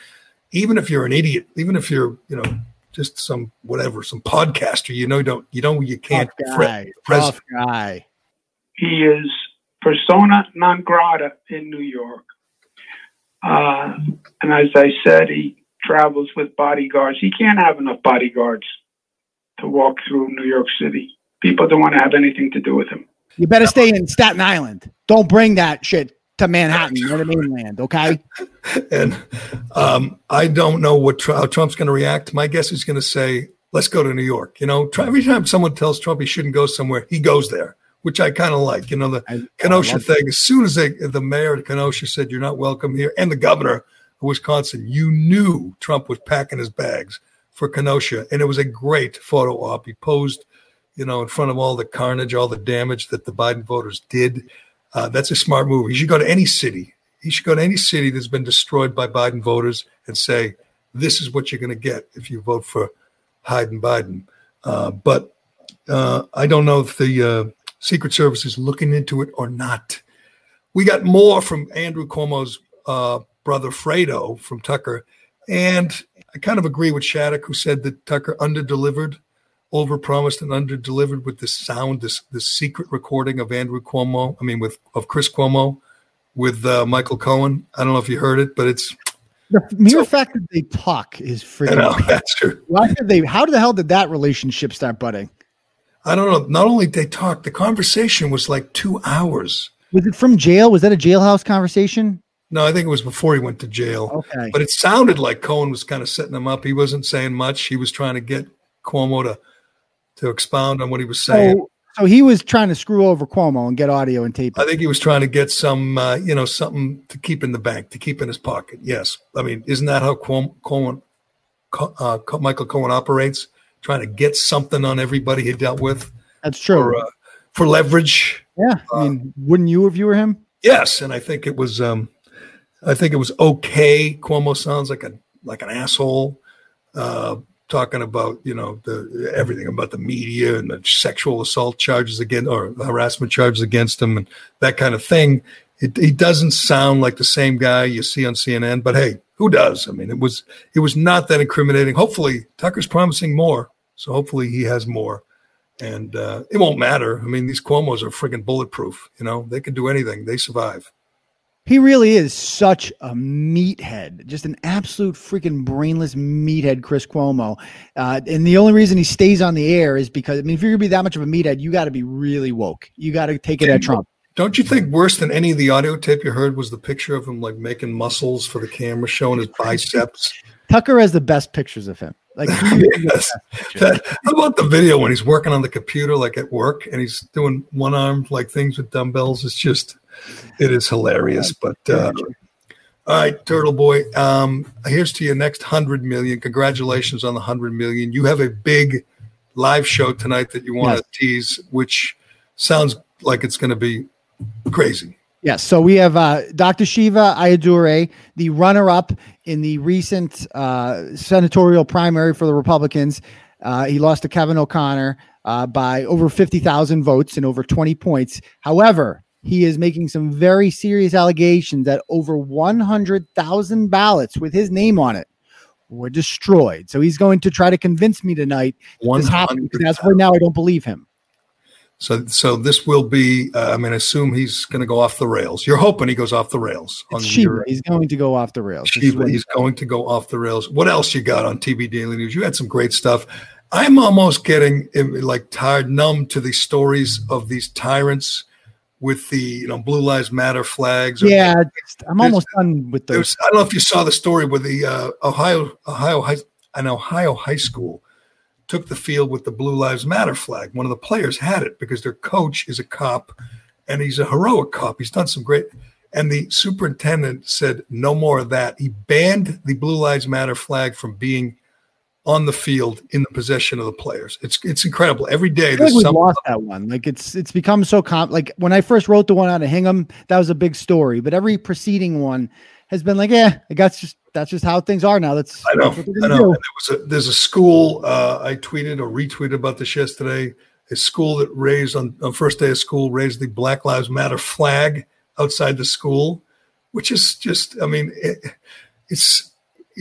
Speaker 1: even if you're an idiot, even if you're, you know, just some whatever, some podcaster, you know, you don't, you know, you can't.
Speaker 3: Tough guy. Tough guy.
Speaker 8: He is persona non grata in New York. Uh, and as I said, he travels with bodyguards. He can't have enough bodyguards to walk through New York City. People don't want to have anything to do with him.
Speaker 3: You better stay in Staten Island. Don't bring that shit to Manhattan or the mainland, okay?
Speaker 1: and um, I don't know what how Trump's going to react. My guess is going to say, "Let's go to New York." You know, every time someone tells Trump he shouldn't go somewhere, he goes there, which I kind of like. You know, the I, Kenosha I thing. As soon as they, the mayor of Kenosha said, "You're not welcome here," and the governor of Wisconsin, you knew Trump was packing his bags for Kenosha, and it was a great photo op. He posed, you know, in front of all the carnage, all the damage that the Biden voters did. Uh, that's a smart move. He should go to any city. He should go to any city that's been destroyed by Biden voters and say, "This is what you're going to get if you vote for Biden." Biden." Uh, but uh, I don't know if the uh, Secret Service is looking into it or not. We got more from Andrew Cuomo's uh, brother Fredo from Tucker, and I kind of agree with Shattuck, who said that Tucker underdelivered overpromised and underdelivered with this sound, this this secret recording of Andrew Cuomo. I mean, with of Chris Cuomo with uh, Michael Cohen. I don't know if you heard it, but it's
Speaker 3: the mere so, fact that they talk is freaking.
Speaker 1: Know, that's true.
Speaker 3: Why did they? How the hell did that relationship start budding?
Speaker 1: I don't know. Not only did they talk, the conversation was like two hours.
Speaker 3: Was it from jail? Was that a jailhouse conversation?
Speaker 1: No, I think it was before he went to jail.
Speaker 3: Okay.
Speaker 1: But it sounded like Cohen was kind of setting him up. He wasn't saying much. He was trying to get Cuomo to to expound on what he was saying.
Speaker 3: So, so he was trying to screw over Cuomo and get audio and tape.
Speaker 1: I think he was trying to get some, uh, you know, something to keep in the bank, to keep in his pocket. Yes, I mean, isn't that how Cuomo, Cohen, uh, Michael Cohen operates? Trying to get something on everybody he dealt with.
Speaker 3: That's true.
Speaker 1: For, uh, for leverage.
Speaker 3: Yeah, I mean, wouldn't you if you were him?
Speaker 1: Yes, and I think it was. Um, I think it was okay. Cuomo sounds like a like an asshole. Uh, talking about you know the everything about the media and the sexual assault charges against or harassment charges against him and that kind of thing. It, he doesn't sound like the same guy you see on CNN, but hey, who does? I mean, it was it was not that incriminating. Hopefully, Tucker's promising more, so hopefully he has more, and uh, it won't matter. I mean, these Cuomo's are freaking bulletproof. You know, they can do anything. They survive.
Speaker 3: He really is such a meathead, just an absolute freaking brainless meathead, Chris Cuomo. Uh, and the only reason he stays on the air is because, I mean, if you're going to be that much of a meathead, you got to be really woke. You got to take it at Trump.
Speaker 1: Don't you think worse than any of the audio tape you heard was the picture of him like making muscles for the camera, showing his biceps?
Speaker 3: Tucker has the best pictures of him. Like, yes.
Speaker 1: that, how about the video when he's working on the computer, like at work, and he's doing one arm like things with dumbbells? It's just it is hilarious. But uh, all right, Turtle Boy, um, here's to your next hundred million. Congratulations on the hundred million. You have a big live show tonight that you want yes. to tease, which sounds like it's going to be crazy.
Speaker 3: Yes. So we have uh, Dr. Shiva Ayyadurai, the runner up in the recent uh, senatorial primary for the Republicans. Uh, he lost to Kevin O'Connor uh, by over 50,000 votes and over 20 points. However, he is making some very serious allegations that over 100,000 ballots with his name on it were destroyed. So he's going to try to convince me tonight this happened. As for now, I don't believe him.
Speaker 1: So, so this will be. Uh, I mean, I assume he's going to go off the rails. You're hoping he goes off the rails.
Speaker 3: On Your, he's going to go off the rails.
Speaker 1: Shiva, he's going to go off the rails. What else you got on TB Daily News? You had some great stuff. I'm almost getting like tired, numb to the stories of these tyrants with the you know Blue Lives Matter flags.
Speaker 3: yeah, I'm almost done with those.
Speaker 1: I don't know if you saw the story where the uh, Ohio Ohio high, an Ohio high school took the field with the Blue Lives Matter flag. One of the players had it because their coach is a cop, and he's a heroic cop. He's done some great. And the superintendent said no more of that. He banned the Blue Lives Matter flag from being on the field in the possession of the players. It's it's incredible. Every day
Speaker 3: there's like lost that one. Like it's it's become so comp. Like when I first wrote the one out of Hingham, that was a big story. But every preceding one has been like, yeah, it got just that's just how things are now. That's
Speaker 1: I know.
Speaker 3: That's
Speaker 1: I know. There was a, there's a school uh, I tweeted or retweeted about this yesterday. A school that raised on, on first day of school raised the Black Lives Matter flag outside the school, which is just I mean it, it's.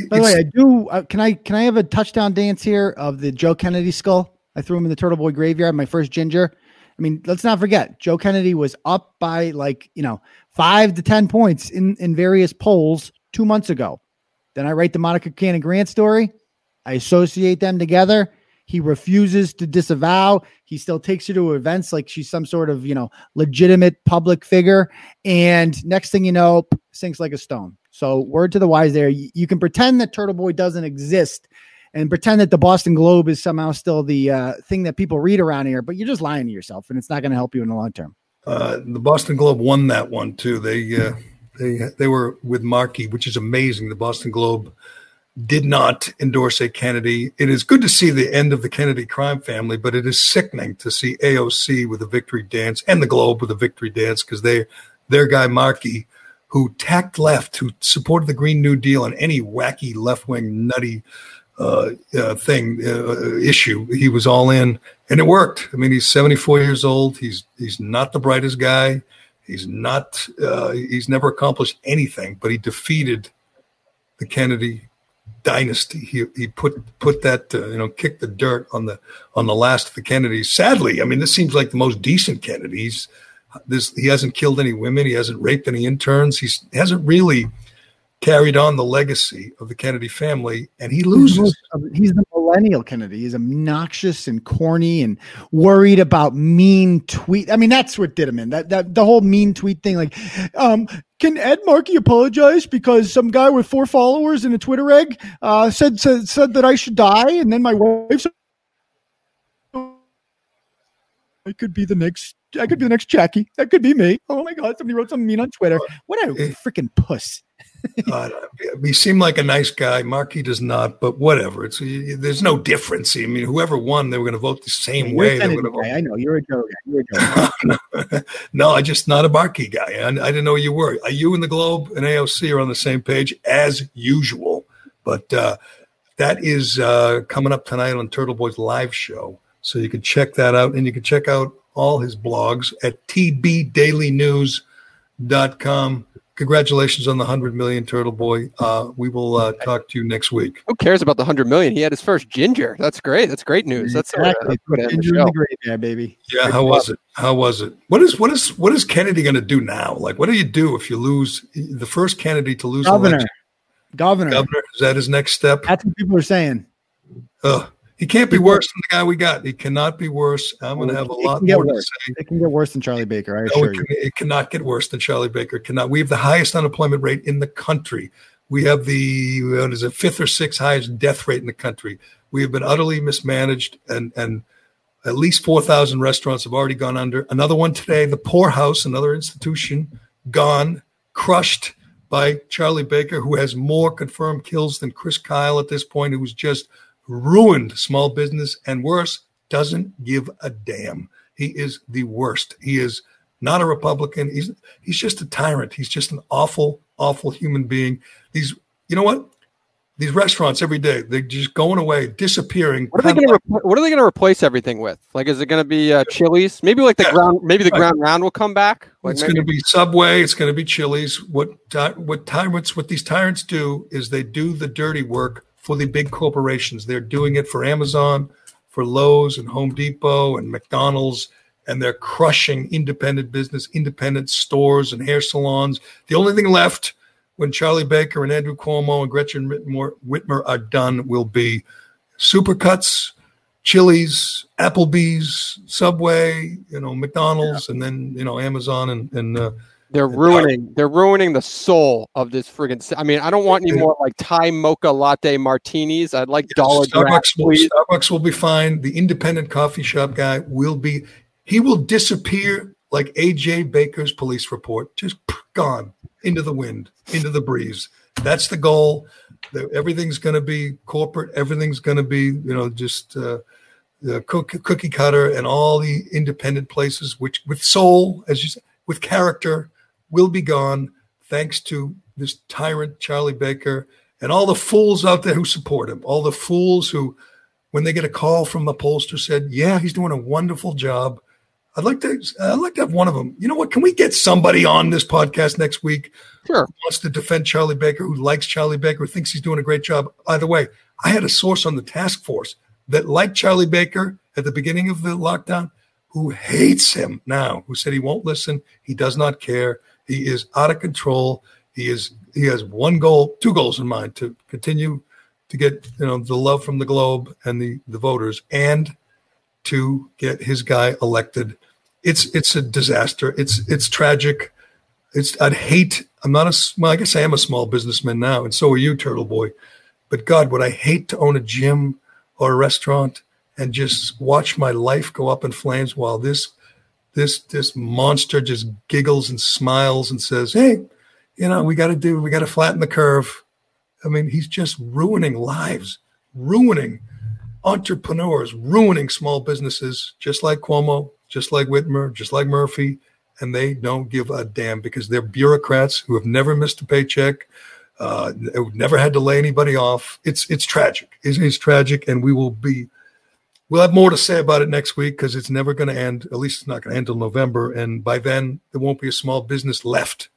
Speaker 3: By the way, I do. Uh, can I can I have a touchdown dance here of the Joe Kennedy skull? I threw him in the Turtle Boy graveyard. My first ginger. I mean, let's not forget Joe Kennedy was up by like you know five to ten points in in various polls two months ago. Then I write the Monica Cannon Grant story. I associate them together. He refuses to disavow. He still takes her to events like she's some sort of, you know, legitimate public figure. And next thing you know, sinks like a stone. So, word to the wise there. You, can pretend that Turtle Boy doesn't exist and pretend that the Boston Globe is somehow still the uh, thing that people read around here, but you're just lying to yourself and it's not going to help you in the long term.
Speaker 1: Uh, the Boston Globe won that one too. They, uh, they they were with Markey, which is amazing. The Boston Globe did not endorse a Kennedy. It is good to see the end of the Kennedy crime family, but it is sickening to see AOC with a victory dance and the Globe with a victory dance because they their guy Markey, who tacked left, who supported the Green New Deal and any wacky left wing nutty uh, uh, thing uh, issue, he was all in, and it worked. I mean, he's 74 years old. He's he's not the brightest guy. He's not. Uh, he's never accomplished anything, but he defeated the Kennedy dynasty. He he put put that uh, you know kicked the dirt on the on the last of the Kennedys. Sadly, I mean, this seems like the most decent Kennedys. This he hasn't killed any women. He hasn't raped any interns. He's, he hasn't really carried on the legacy of the Kennedy family, and he loses.
Speaker 3: He's the millennial Kennedy. He's obnoxious and corny and worried about mean tweet. I mean, that's what did him in. That that the whole mean tweet thing. Like, um, can Ed Markey apologize because some guy with four followers in a Twitter egg uh, said, said said that I should die, and then my wife said, I could be the next. I could be the next Jackie. That could be me. Oh my God! Somebody wrote something mean on Twitter. What a freaking puss!
Speaker 1: uh, he seemed like a nice guy. Markey does not, but whatever. It's there's no difference. I mean, whoever won, they were going to vote the same
Speaker 3: you're
Speaker 1: way.
Speaker 3: I know you're a Joe. You're a
Speaker 1: Joe no, I'm just not a Markey guy. I, I, didn't know you were. Are you and the Globe and AOC are on the same page as usual? But uh, that is uh, coming up tonight on Turtle Boy's live show, so you can check that out, and you can check out all his blogs at tbdailynews.com congratulations on the 100 million turtle boy. Uh, we will uh, talk to you next week.
Speaker 4: Who cares about the 100 million? He had his first ginger. That's great. That's great news. That's
Speaker 3: exactly. uh, ginger in the great yeah baby.
Speaker 1: Yeah how was it? How was it? What is what is what is kennedy going to do now? Like what do you do if you lose the first kennedy to lose
Speaker 3: governor. governor.
Speaker 1: Governor? Is that his next step?
Speaker 3: That's what people are saying.
Speaker 1: Ugh. He can't be worse than the guy we got. He cannot be worse. I'm going to have a lot more
Speaker 3: worse.
Speaker 1: to say.
Speaker 3: It can get worse than Charlie Baker. I assure
Speaker 1: no, it, can, it cannot get worse than Charlie Baker. It cannot. We have the highest unemployment rate in the country. We have the what is it, fifth or sixth highest death rate in the country. We have been utterly mismanaged, and and at least four thousand restaurants have already gone under. Another one today, the Poorhouse, another institution, gone, crushed by Charlie Baker, who has more confirmed kills than Chris Kyle at this point, who's just ruined small business and worse, doesn't give a damn. He is the worst. He is not a Republican. He's he's just a tyrant. He's just an awful, awful human being. These, you know what? These restaurants every day they're just going away, disappearing.
Speaker 4: What are they going to like, What are they going to replace everything with? Like, is it going to be uh, Chili's? Maybe like the yeah, ground. Maybe the right. ground round will come back. Like
Speaker 1: it's going to be Subway. It's going to be Chili's. What what tyrants? What these tyrants do is they do the dirty work for the big corporations. They're doing it for Amazon, for Lowe's and Home Depot and McDonald's, and they're crushing independent business, independent stores and hair salons. The only thing left when Charlie Baker and Andrew Cuomo and Gretchen Whitmer, are done will be Supercuts, Chili's, Applebee's, Subway, you know, McDonald's, yeah. and then you know Amazon and and uh,
Speaker 4: they're ruining. They're ruining the soul of this friggin' I mean, I don't want any more like Thai mocha latte martinis. I'd like dollar
Speaker 1: Starbucks. Will, Starbucks will be fine. The independent coffee shop guy will be. He will disappear like AJ Baker's police report, just gone into the wind, into the breeze. That's the goal. Everything's going to be corporate. Everything's going to be, you know, just uh, the cookie cutter and all the independent places, which with soul, as you said, with character, will be gone thanks to this tyrant Charlie Baker and all the fools out there who support him. All the fools who, when they get a call from the pollster, said, "Yeah, he's doing a wonderful job." I'd like to. I'd like to have one of them. You know what? Can we get somebody on this podcast next week?
Speaker 4: Sure.
Speaker 1: Who wants to defend Charlie Baker? Who likes Charlie Baker? Who thinks he's doing a great job? Either way, I had a source on the task force that liked Charlie Baker at the beginning of the lockdown, who hates him now. Who said he won't listen. He does not care. He is out of control. He is. He has one goal, two goals in mind: to continue to get you know the love from the globe and the the voters, and to get his guy elected. It's it's a disaster. It's it's tragic. It's I'd hate. I'm not a. Well, I guess I am a small businessman now, and so are you, Turtle Boy. But God, would I hate to own a gym or a restaurant and just watch my life go up in flames while this this this monster just giggles and smiles and says, "Hey, you know, we got to do. We got to flatten the curve." I mean, he's just ruining lives, ruining entrepreneurs ruining small businesses, just like Cuomo, just like Whitmer, just like Murphy, and they don't give a damn because they're bureaucrats who have never missed a paycheck, uh, never had to lay anybody off. It's it's tragic. It's, it's tragic, and we will be. We'll have more to say about it next week because it's never going to end. At least it's not going to end until November, and by then there won't be a small business left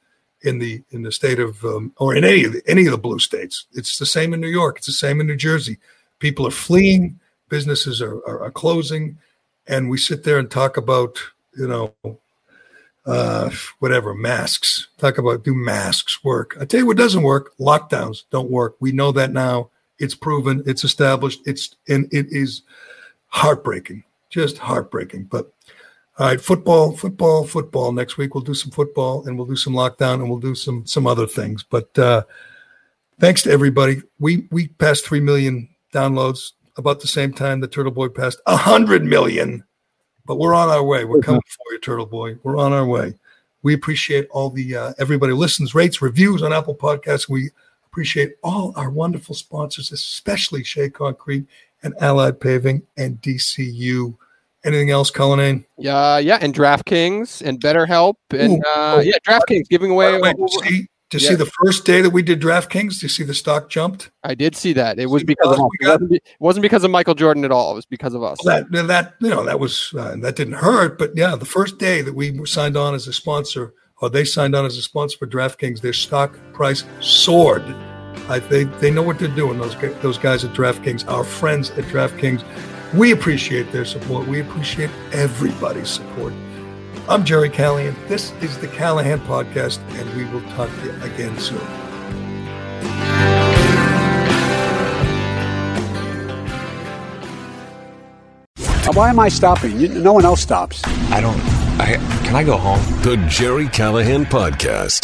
Speaker 1: in the in the state of um, or in any of the, any of the blue states. It's the same in New York. It's the same in New Jersey. People are fleeing, businesses are, are, are closing, and we sit there and talk about, you know, uh, whatever, masks. Talk about do masks work? I tell you what doesn't work. Lockdowns don't work. We know that now. It's proven. It's established. It's and it is heartbreaking, just heartbreaking. But all right, football, football, football. Next week we'll do some football and we'll do some lockdown and we'll do some some other things. But uh, thanks to everybody. We we passed three million downloads about the same time the Turtle Boy passed a hundred million. But we're on our way. We're coming for you, Turtle Boy. We're on our way. We appreciate all the uh, everybody listens, rates, reviews on Apple Podcasts. We appreciate all our wonderful sponsors, especially Shea Concrete and Allied Paving and DCU. Anything else, Cullinane?
Speaker 4: Yeah, yeah, and DraftKings and BetterHelp and Ooh, uh, yeah, DraftKings giving away.
Speaker 1: Way, see, to yeah. see the first day that we did DraftKings? Do you see the stock jumped?
Speaker 4: I did see that. It was see because of us. It wasn't, it wasn't, because of Michael Jordan at all. It was because of us.
Speaker 1: That that you know that was uh, that didn't hurt, but yeah, the first day that we signed on as a sponsor, or they signed on as a sponsor for DraftKings, their stock price soared. I, they they know what they're doing. Those those guys at DraftKings, our friends at DraftKings, we appreciate their support. We appreciate everybody's support. I'm Gerry Callahan. This is the Callahan Podcast, and we will talk to you again soon.
Speaker 9: Why am I stopping? No one else stops.
Speaker 2: I don't. I can I go home? The Gerry Callahan Podcast.